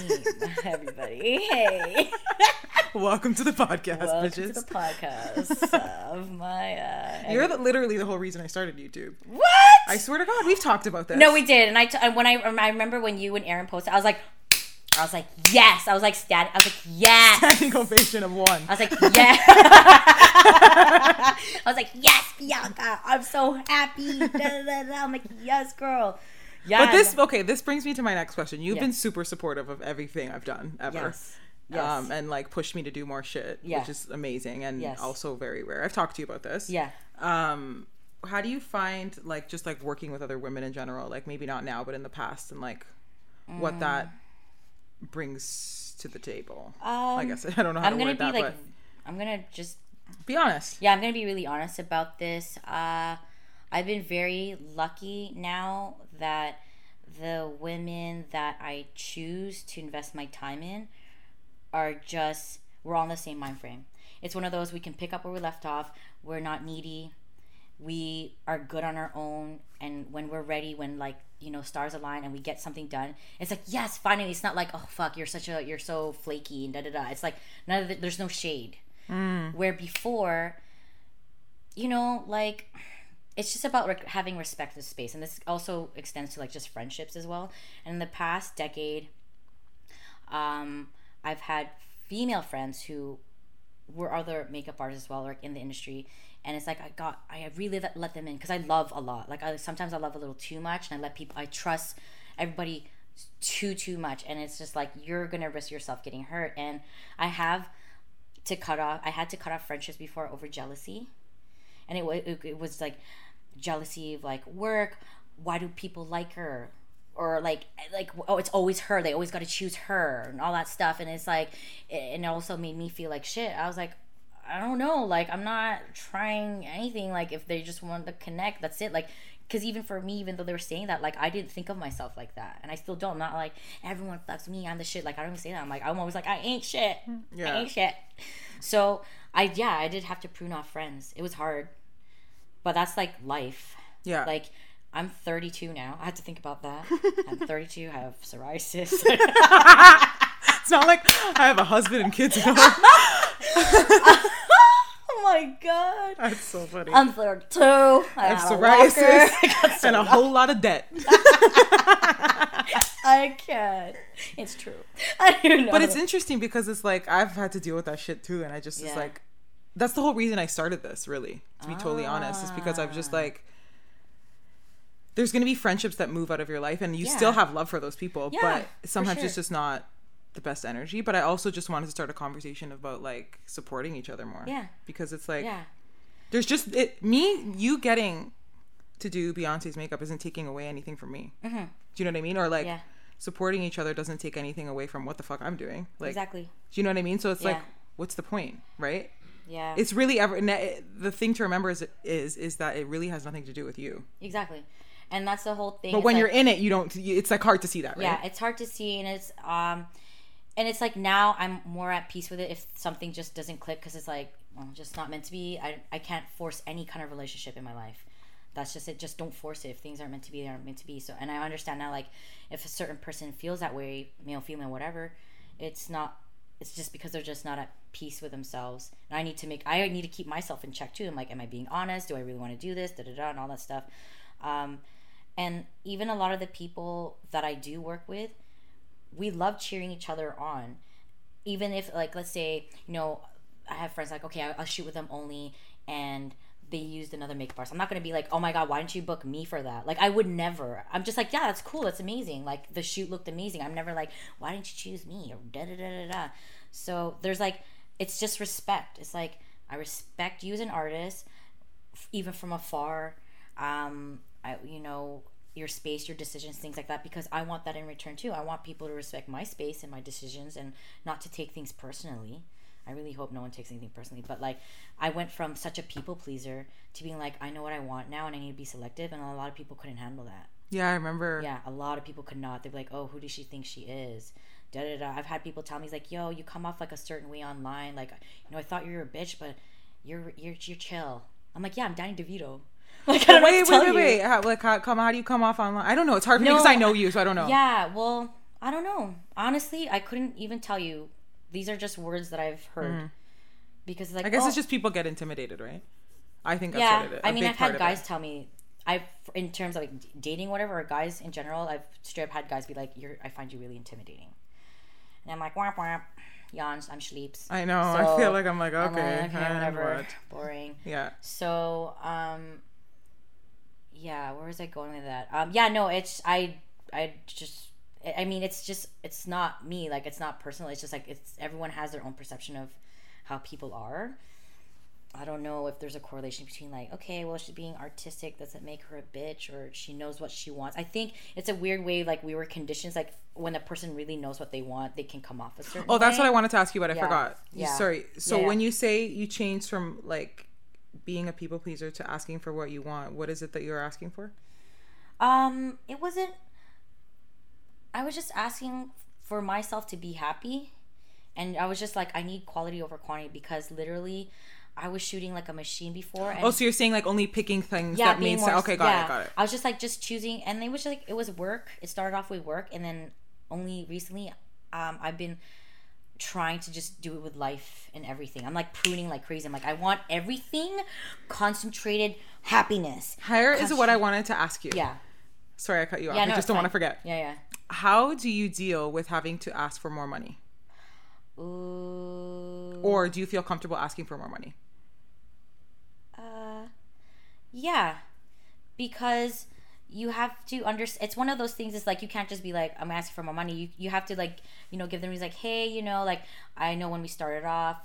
A: everybody. Hey. [laughs]
B: Welcome to the podcast,
A: Welcome
B: bitches.
A: to the podcast of my. Uh,
B: You're the, literally the whole reason I started YouTube.
A: what?
B: I swear to God, we've talked about this.
A: no, we did, and I t- when I I remember when you and Aaron posted, I was like, I was like, yes. I was like, stat. I was like, yes.
B: standing ovation of one.
A: I was like, yes. [laughs] I was like, yes, Bianca. I'm so happy. Da, da, da, da. I'm like, yes, girl. Yeah.
B: But this okay, this brings me to my next question. You've
A: Yeah.
B: been super supportive of everything I've done ever.
A: Yes. Yes.
B: Um, and like pushed me to do more shit,
A: Yeah.
B: which is amazing and
A: Yes.
B: also very rare. I've talked to you about this.
A: yeah.
B: Um, how do you find like just like working with other women in general, like maybe not now, but in the past, and like what that brings to the table? I
A: Um,
B: guess [laughs] I don't know how
A: I'm
B: to word
A: be
B: that,
A: like, I'm gonna just
B: be honest.
A: yeah, I'm gonna be really honest about this. Uh, I've been very lucky now that the women that I choose to invest my time in are just we're all in the same mind frame. It's one of those we can pick up where we left off. We're not needy. We are good on our own, and when we're ready, when like you know stars align and we get something done, it's like yes, finally. It's not like oh fuck, you're such a you're so flaky and da da da. It's like none of the, there's no shade. Where before, you know, like it's just about having respect of space and this also extends to like just friendships as well and in the past decade um i've had female friends who were other makeup artists as well like in the industry and it's like i got i really let, let them in because i love a lot. Like i sometimes i love a little too much and i let people i trust everybody too too much. And it's just like you're gonna risk yourself getting hurt. And i have to cut off i had to cut off friendships before over jealousy. And it, it, it was like jealousy of like work. Why do people like her? Or like like oh it's always her. They always got to choose her and all that stuff. And it's like and it also made me feel like shit. I was like i don't know like i'm not trying anything like if they just want to connect that's it like because even for me even though they were saying that like i didn't think of myself like that and i still don't not like everyone fucks me i'm the shit like i don't even say that i'm like i'm always like i ain't shit hmm.
B: Yeah.
A: i ain't shit so i yeah i did have to prune off friends it was hard but that's like life
B: Yeah.
A: like I'm 32 now. I had to think about that. [laughs] I'm 32. I have psoriasis. [laughs]
B: it's not like I have a husband and kids. [laughs] [laughs]
A: oh my god.
B: That's so funny.
A: I'm 32. I
B: I have psoriasis
A: walker. [laughs] I got
B: and a whole lot of debt. [laughs]
A: I can't. It's true. I don't know.
B: But it's interesting because it's like I've had to deal with that shit too, and I just
A: Yeah.
B: like, that's the whole reason I started this. Really, to be totally honest, is because
A: Ah.
B: just like, there's gonna be friendships that move out of your life, and you still have love for those people,
A: Yeah,
B: but sometimes it's just not the best energy. But I also just wanted to start a conversation about like supporting each other more.
A: Yeah.
B: because it's like
A: yeah.
B: there's just it me you getting to do Beyonce's makeup isn't taking away anything from me. Do you know what I mean? Or like.
A: Mm-hmm. Yeah.
B: Supporting each other doesn't take anything away from what the fuck I'm doing. Like,
A: Exactly.
B: do you know what I mean? So it's like, what's the point, right?
A: Yeah.
B: It's really ever. The thing to remember is is is that it really has nothing to do with you.
A: exactly. And that's the whole thing.
B: But when
A: like-
B: you're in it, you don't. It's like hard to see that, right?
A: yeah it's hard to see and it's um and it's like now I'm more at peace with it if something just doesn't click because it's like well, just not meant to be. I I can't force any kind of relationship in my life. That's just it. Just don't force it. If things aren't meant to be, they aren't meant to be. So, and I understand now, like, if a certain person feels that way, male, female, whatever, it's not. It's just because they're just not at peace with themselves. And I need to make. I need to keep myself in check too. I'm like, am I being honest? Do I really want to do this? Da da da, and all that stuff. Um, and even a lot of the people that I do work with, we love cheering each other on. Even if, like, let's say, you know, I have friends like, okay, I'll, I'll shoot with them only, and they used another makeup artist. I'm not gonna be like, oh my god, why didn't you book me for that? Like, I would never. I'm just like, yeah, that's cool, that's amazing. Like, the shoot looked amazing. I'm never like, why didn't you choose me? Or da da da da da. So there's like, it's just respect. It's like I respect you as an artist, even from afar. Um, I you know your space, your decisions, things like that, because I want that in return too. I want people to respect my space and my decisions and not to take things personally. I really hope no one takes anything personally, but like I went from such a people pleaser to being like I know what I want now and I need to be selective, and a lot of people couldn't handle that.
B: Yeah, I remember.
A: Yeah, a lot of people could not. They'd be like, "Oh, who does she think she is?" Da da da. I've had people tell me, "Like, yo, you come off like a certain way online. Like, you know, I thought you were a bitch, but you're you're you're chill." I'm like, "Yeah, I'm Danny DeVito." [laughs] Like, I
B: Wait, wait, wait, wait. How, like, how, come, how do you come off online? I don't know. It's hard for me because I know you, so I don't know.
A: Yeah, well, I don't know. Honestly, I couldn't even tell you. These are just words that I've heard. Because like
B: Mm. I guess
A: oh,
B: it's just people get intimidated, right? I think that's
A: yeah.
B: what it is.
A: I mean, I've had guys tell me, I've in terms of like dating, whatever, or guys in general, I've straight up had guys be like, "You're, I find you really intimidating," and I'm like, "Womp womp." Yawns, I'm sleeps.
B: I know. I
A: So,
B: feel like I'm like,
A: I'm
B: okay,
A: like, okay, whatever.
B: what?
A: Boring.
B: Yeah.
A: So, um, yeah, where was I going with that? Um, yeah, no, it's I, I just, I- mean, it's just, it's not me. Like, it's not personal. It's just like it's everyone has their own perception of how people are. I don't know if there's a correlation between like, okay, well, she's being artistic doesn't make her a bitch, or she knows what she wants. I think it's a weird way like we were conditioned. Like when a person really knows what they want, they can come off a certain.
B: Oh, that's
A: way.
B: what I wanted to ask you, but I
A: Yeah.
B: forgot.
A: Yeah.
B: Sorry. So
A: Yeah,
B: when you say you change from like being a people pleaser to asking for what you want, what is it that you're asking for?
A: Um, it wasn't. I was just asking for myself to be happy, and I was just like, I need quality over quantity because literally, I was shooting like a machine before. And
B: Oh, so you're saying like only picking things
A: yeah,
B: that means
A: more,
B: okay, got
A: yeah.
B: it, got it.
A: I was just like just choosing, and it was like it was work. It started off with work, and then only recently, um, I've been trying to just do it with life and everything. I'm like pruning like crazy. I'm like, I want everything concentrated happiness.
B: Here is what I wanted to ask you.
A: Yeah,
B: Sorry, I cut you off.
A: yeah. no,
B: I
A: just
B: don't want to forget.
A: Yeah, yeah.
B: How do you deal with having to ask for more money?
A: Ooh.
B: Or do you feel comfortable asking for more money?
A: Uh, yeah, because you have to understand. It's one of those things. It's like you can't just be like, "I'm asking for more money." You you have to like you know give them reasons like, "Hey, you know, like I know when we started off."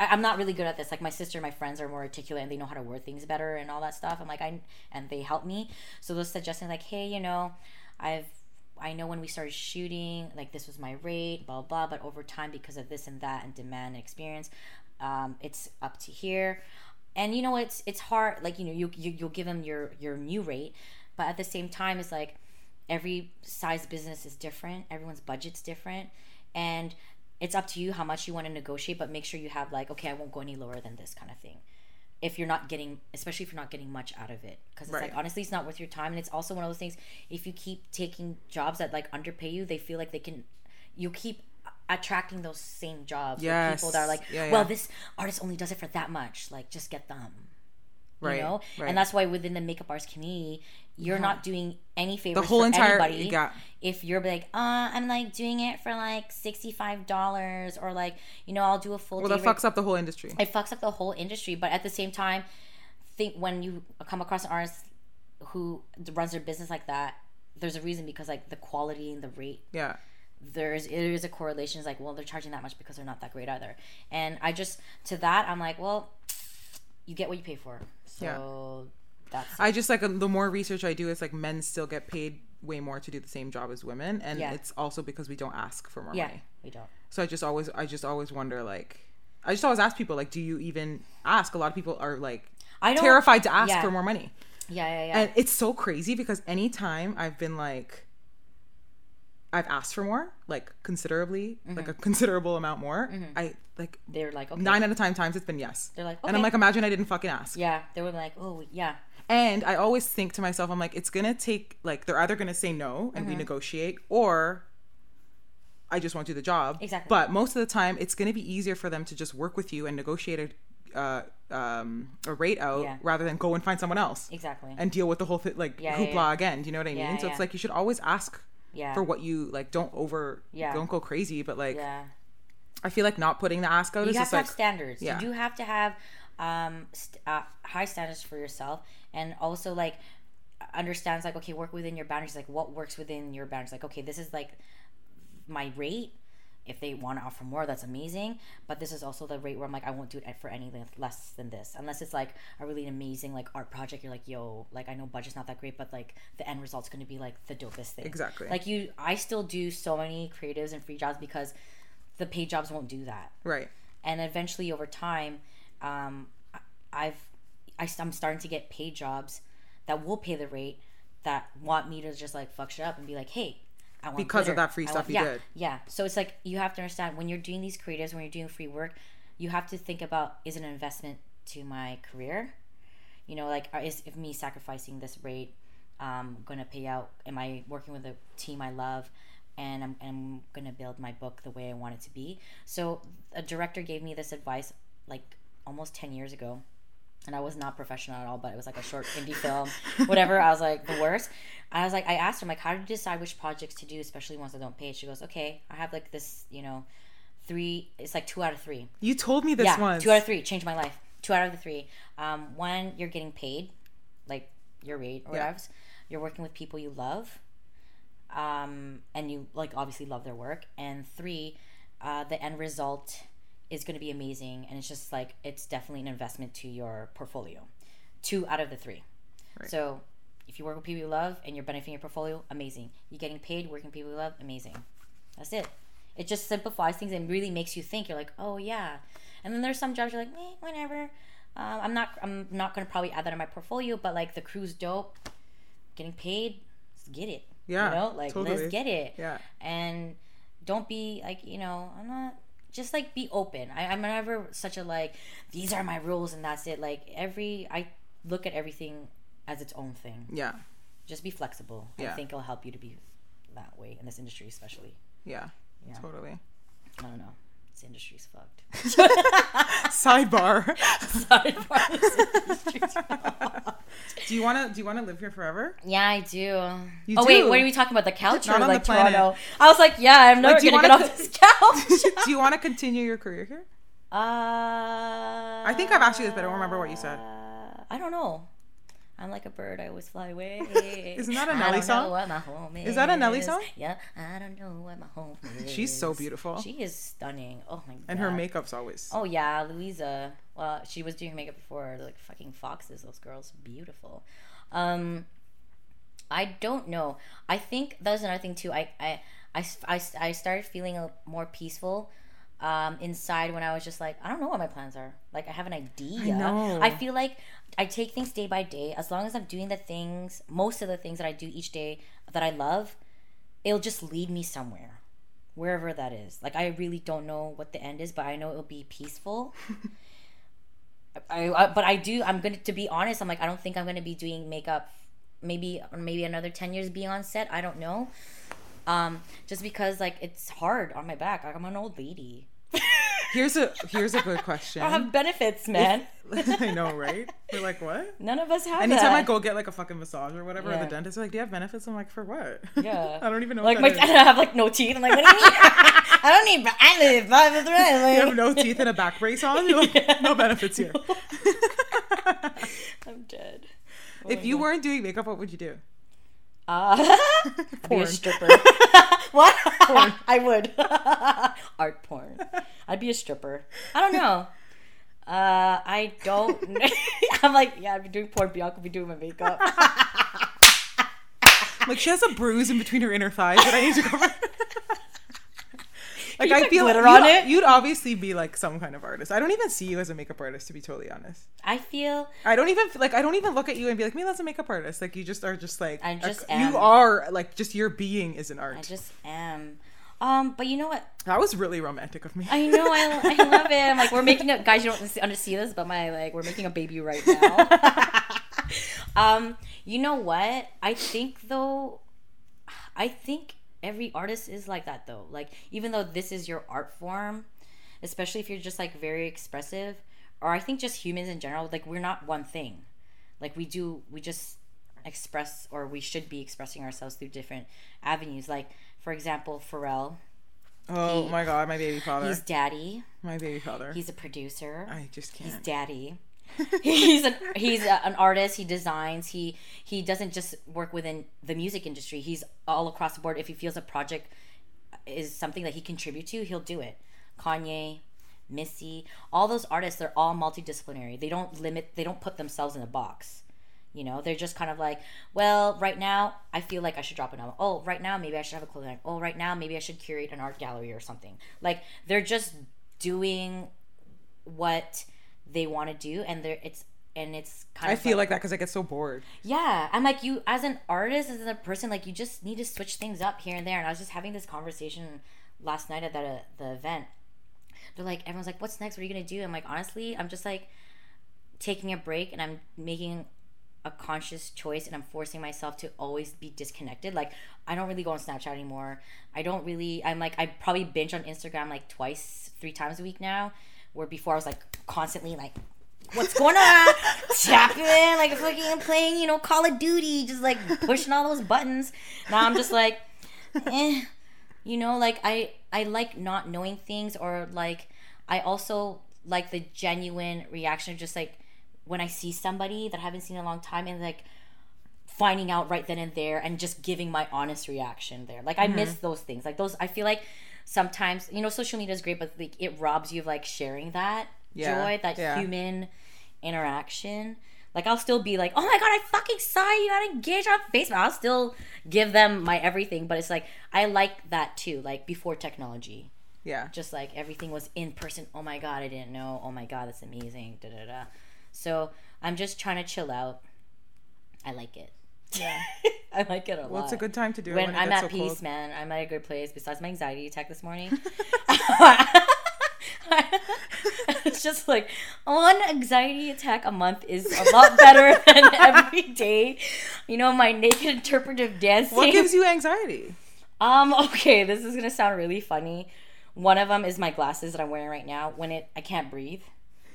A: I'm not really good at this. Like my sister, and my friends are more articulate and they know how to word things better and all that stuff. I'm like I and they help me. So those suggestions like, hey, you know, I've I know when we started shooting, like this was my rate, blah blah. But over time, because of this and that and demand and experience, um, it's up to here. And you know, it's it's hard. Like you know, you, you you'll give them your your new rate, but at the same time, it's like every size business is different. Everyone's budget's different, and it's up to you how much you want to negotiate. But make sure you have like, okay, I won't go any lower than this kind of thing. If you're not getting, especially if you're not getting much out of it, because it's
B: Right.
A: like honestly, it's not worth your time, and it's also one of those things. If you keep taking jobs that like underpay you, they feel like they can. You keep attracting those same jobs.
B: Yes.
A: people that are like,
B: Yeah,
A: well,
B: yeah.
A: this artist only does it for that much. Like, just get them
B: Right.
A: you know
B: right.
A: and that's why within the makeup arts community you're not doing any favors
B: whole
A: for
B: entire-
A: anybody
B: yeah.
A: if you're like uh i'm like doing it for like $65 or like you know i'll do a full
B: well, that
A: rate.
B: fucks up the whole industry.
A: it fucks up the whole industry but at the same time think when you come across an artist who runs their business like that there's a reason because like the quality and the rate
B: Yeah.
A: there's there is a correlation. It's like, well, they're charging that much because they're not that great either. And I just to that, I'm like, well, you get what you pay for. So that's
B: I just like um, the more research I do, it's like men still get paid way more to do the same job as women, and
A: Yeah.
B: it's also because we don't ask for more
A: yeah,
B: money.
A: we don't.
B: So I just always, I just always wonder, like, I just always ask people, like, do you even ask? A lot of people are like
A: I don't
B: terrified to ask
A: yeah.
B: for more money,
A: Yeah, yeah, yeah.
B: and it's so crazy because anytime I've been like, I've asked for more, like considerably, like a mm-hmm. considerable amount more, mm-hmm. I like
A: They're like, okay.
B: nine out of ten times it's been yes.
A: They're like,
B: and I'm like, imagine I didn't fucking ask.
A: Yeah, they were like, oh yeah,
B: And I always think to myself, I'm like, it's gonna take like they're either gonna say no and
A: Mm-hmm.
B: we negotiate, or I just won't do the job.
A: Exactly.
B: But most of the time, it's gonna be easier for them to just work with you and negotiate a, uh, um, a rate out
A: Yeah.
B: rather than go and find someone else
A: exactly.
B: and deal with the whole thing like
A: Yeah,
B: hoopla
A: yeah,
B: again. Do you know what I mean?
A: Yeah,
B: so it's like you should always ask
A: yeah,
B: for what you like. Don't over.
A: Yeah.
B: Don't go crazy, but like
A: yeah.
B: I feel like not putting the ask out is
A: You
B: is
A: have
B: just
A: to
B: like
A: have standards.
B: yeah.
A: You do have to have um, st- uh, high standards for yourself, and also like understands like okay, work within your boundaries. Like what works within your boundaries. Like okay, this is like my rate. If they want to offer more, that's amazing. But this is also the rate where I'm like, I won't do it for anything less than this, unless it's like a really amazing like art project. You're like, yo, like I know budget's not that great, but like the end result's gonna be like the dopest thing.
B: Exactly.
A: Like you, I still do so many creatives and free jobs because the paid jobs won't do that
B: right.
A: and eventually over time um, i've I, i'm starting to get paid jobs that will pay the rate that want me to just like fuck shit up and be like hey I want to
B: Because of that free
A: I
B: stuff
A: want-
B: you
A: yeah,
B: did.
A: yeah. So it's like you have to understand when you're doing these creatives when you're doing free work you have to think about is it an investment to my career? You know like is if me sacrificing this rate um gonna pay out am i working with a team i love and I'm, I'm gonna build my book the way i want it to be? So a director gave me this advice like almost 10 years ago and I was not professional at all, but it was like a short indie [laughs] film, whatever. I was like the worst. I was like, I asked her, I'm like, how do you decide which projects to do, especially ones that don't pay? She goes, okay, I have like this, you know, three. It's like two out of three.
B: You told me this
A: yeah,
B: once.
A: two out of three changed my life. Two out of the three. Um, one, you're getting paid, like your rate or
B: Yeah.
A: whatever. You're working with people you love, um, and you like obviously love their work. And three, uh, the end result is going to be amazing, and it's just like it's definitely an investment to your portfolio. Two out of the three.
B: Right.
A: So if you work with people you love and you're benefiting your portfolio, amazing. You're getting paid working with people you love, amazing. That's it. It just simplifies things and really makes you think. You're like, oh yeah. And then there's some jobs you're like, eh, whatever. Um, I'm not. I'm not gonna probably add that in my portfolio, but like the crew's dope. Getting paid, let's get it.
B: Yeah,
A: You know, like
B: totally.
A: let's get it.
B: Yeah.
A: And don't be like, you know, I'm not. Just like be open. I, I'm never such a like. These are my rules and that's it. Like every, I look at everything as its own thing.
B: Yeah.
A: Just be flexible.
B: Yeah.
A: I think it'll help you to be that way in this industry, especially.
B: Yeah.
A: Yeah.
B: Totally.
A: I don't know. This industry's fucked. [laughs]
B: Sidebar. [laughs]
A: Sorry [laughs] for this industry's fucked.
B: do you wanna do you wanna live here forever?
A: Yeah, I do.
B: You
A: oh wait, what are we talking about? The couch
B: Not
A: or
B: on the
A: like
B: planet.
A: Toronto? I was like, yeah, I'm never
B: do you
A: gonna get off this couch. [laughs]
B: do you wanna continue your career here? [laughs]
A: uh,
B: I think I've asked you this, but I don't remember what you said.
A: I don't know. I'm like a bird. I always fly away. [laughs]
B: Isn't that a Nelly
A: don't
B: song?
A: Know what my home is.
B: Is that a Nelly song?
A: Yeah. I don't know what my home is.
B: She's so beautiful.
A: She is stunning. Oh my god.
B: And her makeup's always
A: Oh yeah, Louisa. Well, she was doing makeup before. They're like fucking foxes. Those girls, beautiful. Um, I don't know. I think that's another thing too. I I I, I, I started feeling a, more peaceful um, inside when I was just like, I don't know what my plans are. Like I have an idea.
B: know.
A: I feel like I take things day by day. As long as I'm doing the things, most of the things that I do each day that I love, it'll just lead me somewhere wherever that is. Like I really don't know what the end is, but I know it'll be peaceful. [laughs] I, I but I do. I'm gonna to be honest. I'm like I don't think I'm gonna be doing makeup. Maybe maybe another ten years being on set. I don't know. Um, just because like it's hard on my back. Like I'm an old lady.
B: Here's a here's a good question.
A: I have benefits, man. [laughs]
B: I know, right? We're like, what?
A: None of us have
B: Anytime
A: that.
B: I go get like a fucking massage or whatever, or the dentist like, "Do you have benefits?" I'm like, "For what?" [laughs]
A: Yeah.
B: I don't even know.
A: like my
B: that
A: I have like no teeth. I'm like, what do you mean? [laughs] I don't need. I live by the thread.
B: You have no teeth and a back brace on. Like, No benefits here.
A: I'm dead.
B: if you weren't doing makeup, what would you do?
A: Uh, [laughs] be a stripper. [laughs] what? [laughs] I would. Art porn. I'd be a stripper. I don't know. Uh, I don't. I'm like, yeah, I'd be doing porn. Bianca would be doing my makeup.
B: Like she has a bruise in between her inner thighs that I need to cover. [laughs] Like I feel
A: glitter
B: you'd,
A: on it?
B: You'd obviously be like some kind of artist. I don't even see you as a makeup artist, to be totally honest.
A: I feel
B: I don't even like. I don't even look at you and be like, "Mila's a makeup artist." Like you just are just like.
A: I just
B: a-
A: am.
B: You are like just your being is an art.
A: I just am. Um, but you know what?
B: that was really romantic of me.
A: I know I, I love [laughs] it. I'm like we're making a guys. You don't see- see this, but my like we're making a baby right now. [laughs] um, you know what? I think though, I think every artist is like that though. Like even though this is your art form, especially if you're just like very expressive, or I think just humans in general, like we're not one thing. Like we do, we just express or we should be expressing ourselves through different avenues. Like for example, Pharrell.
B: oh
A: he-
B: my god, my baby father.
A: He's daddy.
B: my baby father.
A: He's a producer.
B: I just can't.
A: He's daddy. He's an he's a, an artist. He designs. He he doesn't just work within the music industry. He's all across the board. If he feels a project is something that he contribute to, he'll do it. Kanye, Missy, all those artists, they're all multidisciplinary. They don't limit. They don't put themselves in a box. You know, they're just kind of like, well, right now I feel like I should drop an album. Oh, right now maybe I should have a clothing line. Oh, right now maybe I should curate an art gallery or something. Like they're just doing what they want to do, and they're it's and it's kind
B: I
A: of I
B: feel like that because I get so bored.
A: yeah, I'm like you as an artist, as a person, like you just need to switch things up here and there. And I was just having this conversation last night at that uh, the event. They're like, everyone's like, "What's next? What are you gonna do?" I'm like, honestly, I'm just like taking a break and I'm making a conscious choice and I'm forcing myself to always be disconnected. Like I don't really go on Snapchat anymore. I don't really I'm like I probably binge on Instagram like twice, three times a week now. Where before I was like constantly like what's going on? Tapping like fucking playing, you know, Call of Duty, just like pushing all those buttons. Now I'm just like, eh, you know, like I I like not knowing things or like I also like the genuine reaction of just like when I see somebody that I haven't seen in a long time and like finding out right then and there and just giving my honest reaction there. Like I miss those things. Like those I feel like sometimes, you know, social media is great, but like it robs you of like sharing that
B: Yeah,
A: joy, that
B: yeah.
A: human interaction. Like I'll still be like, oh my god, I fucking saw you got engaged on Facebook. I'll still give them my everything, but it's like I like that too. Like before technology,
B: Yeah.
A: just like everything was in person. Oh my god, I didn't know. Oh my god, that's amazing. Da da da. So I'm just trying to chill out. I like it.
B: Yeah. [laughs]
A: I like it a lot.
B: Well, it's a good time to do it
A: when,
B: when
A: I'm at
B: so
A: peace,
B: cold.
A: man. I'm at a good place. Besides my anxiety attack this morning, [laughs] [laughs] it's just like one anxiety attack a month is a lot better than every day. You know, my naked interpretive dancing.
B: What gives you anxiety?
A: Um, okay, this is gonna sound really funny. One of them is my glasses that I'm wearing right now. When it, I can't breathe.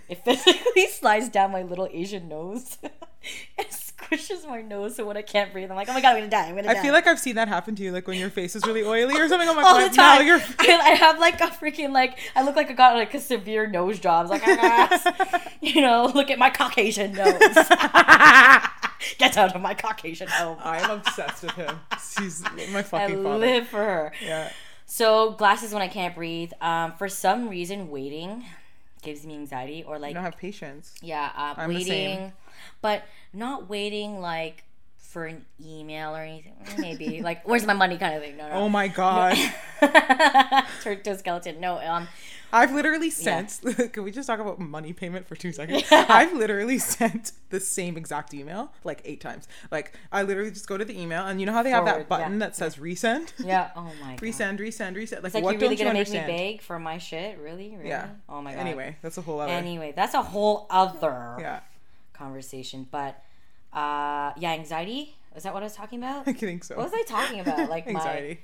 A: It physically slides down my little Asian nose. [laughs] it squishes my nose, so when I can't breathe, I'm like, oh my god, I'm gonna die. I'm gonna die.
B: I feel like I've seen that happen to you, like when your face is really oily or something. I'm like, [laughs]
A: all
B: "What?
A: the
B: Now
A: time.
B: you're [laughs]
A: I, I have like a freaking like I look like I got like a severe nose job. It's like ah, you know, look at my Caucasian nose. Get out of my Caucasian home.
B: I am obsessed with him. He's my
A: I
B: fucking father.
A: live for her.
B: Yeah.
A: So glasses when I can't breathe. Um, for some reason, waiting gives me anxiety, or like
B: I don't have patience.
A: yeah, uh,
B: I'm the same.
A: waiting, but not waiting like for an email or anything. Maybe [laughs] like where's my money kind of thing. No, no.
B: Oh my god. [laughs]
A: Turn to a skeleton. No, um,
B: I've literally sent. [laughs] Can we just talk about money payment for two seconds? I've literally sent the same exact email like eight times. Like I literally just go to the email, and you know how they have that button
A: yeah.
B: that says resend,
A: yeah. Oh my god.
B: resend, resend, resend. Like,
A: It's like
B: what
A: you're really
B: don't
A: gonna make
B: understand?
A: me beg for my shit, really? Really?
B: Yeah.
A: Oh my god.
B: Anyway, that's a whole other.
A: Anyway, that's a whole other
B: yeah,
A: conversation. But uh, yeah, anxiety. Is that what I was talking about? [laughs]
B: I think so.
A: What was I talking about? Like my
B: Anxiety.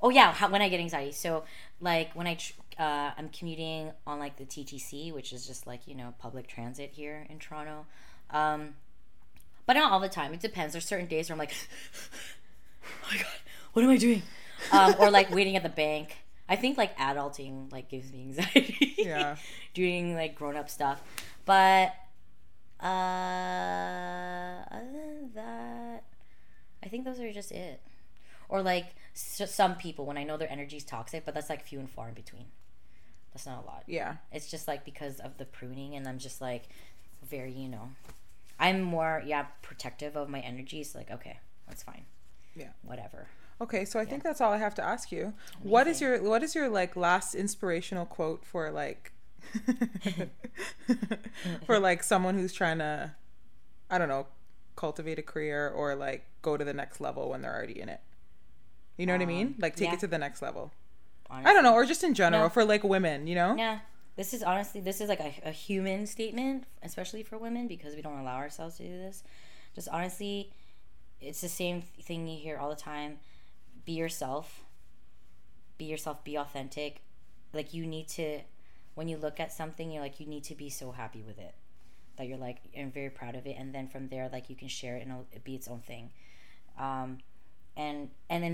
A: oh yeah, how, when I get anxiety. So like when I tr- uh, I'm commuting on like the TTC, which is just like you know public transit here in Toronto. Um, but not all the time. It depends. There's certain days where I'm like, [laughs] oh my god, what am I doing? Um, or like waiting at the bank. I think like adulting like gives me anxiety.
B: Yeah. [laughs]
A: doing like grown up stuff, but uh, other than that, I think those are just it. Or like s- some people when I know their energy is toxic, but that's like few and far in between. That's not a lot.
B: Yeah.
A: It's just like because of the pruning, and I'm just like very, you know, I'm more yeah protective of my energy. So like okay, that's fine.
B: Yeah.
A: whatever.
B: Okay, so I think that's all I have to ask you. What is your what is your like last inspirational quote for like [laughs] for like someone who's trying to I don't know, cultivate a career or like go to the next level when they're already in it. You know what I mean? Like take
A: Um, yeah.
B: it to the next level.
A: Honestly.
B: I don't know, or just in general
A: No.
B: for like women, you know?
A: Yeah. This is honestly this is like a, a human statement, especially for women because we don't allow ourselves to do this. Just honestly, it's the same thing you hear all the time. Be yourself. Be yourself, be authentic. Like you need to when you look at something, you're like you need to be so happy with it. That you're like and very proud of it and then from there like you can share it and it'll be its own thing. Um and and then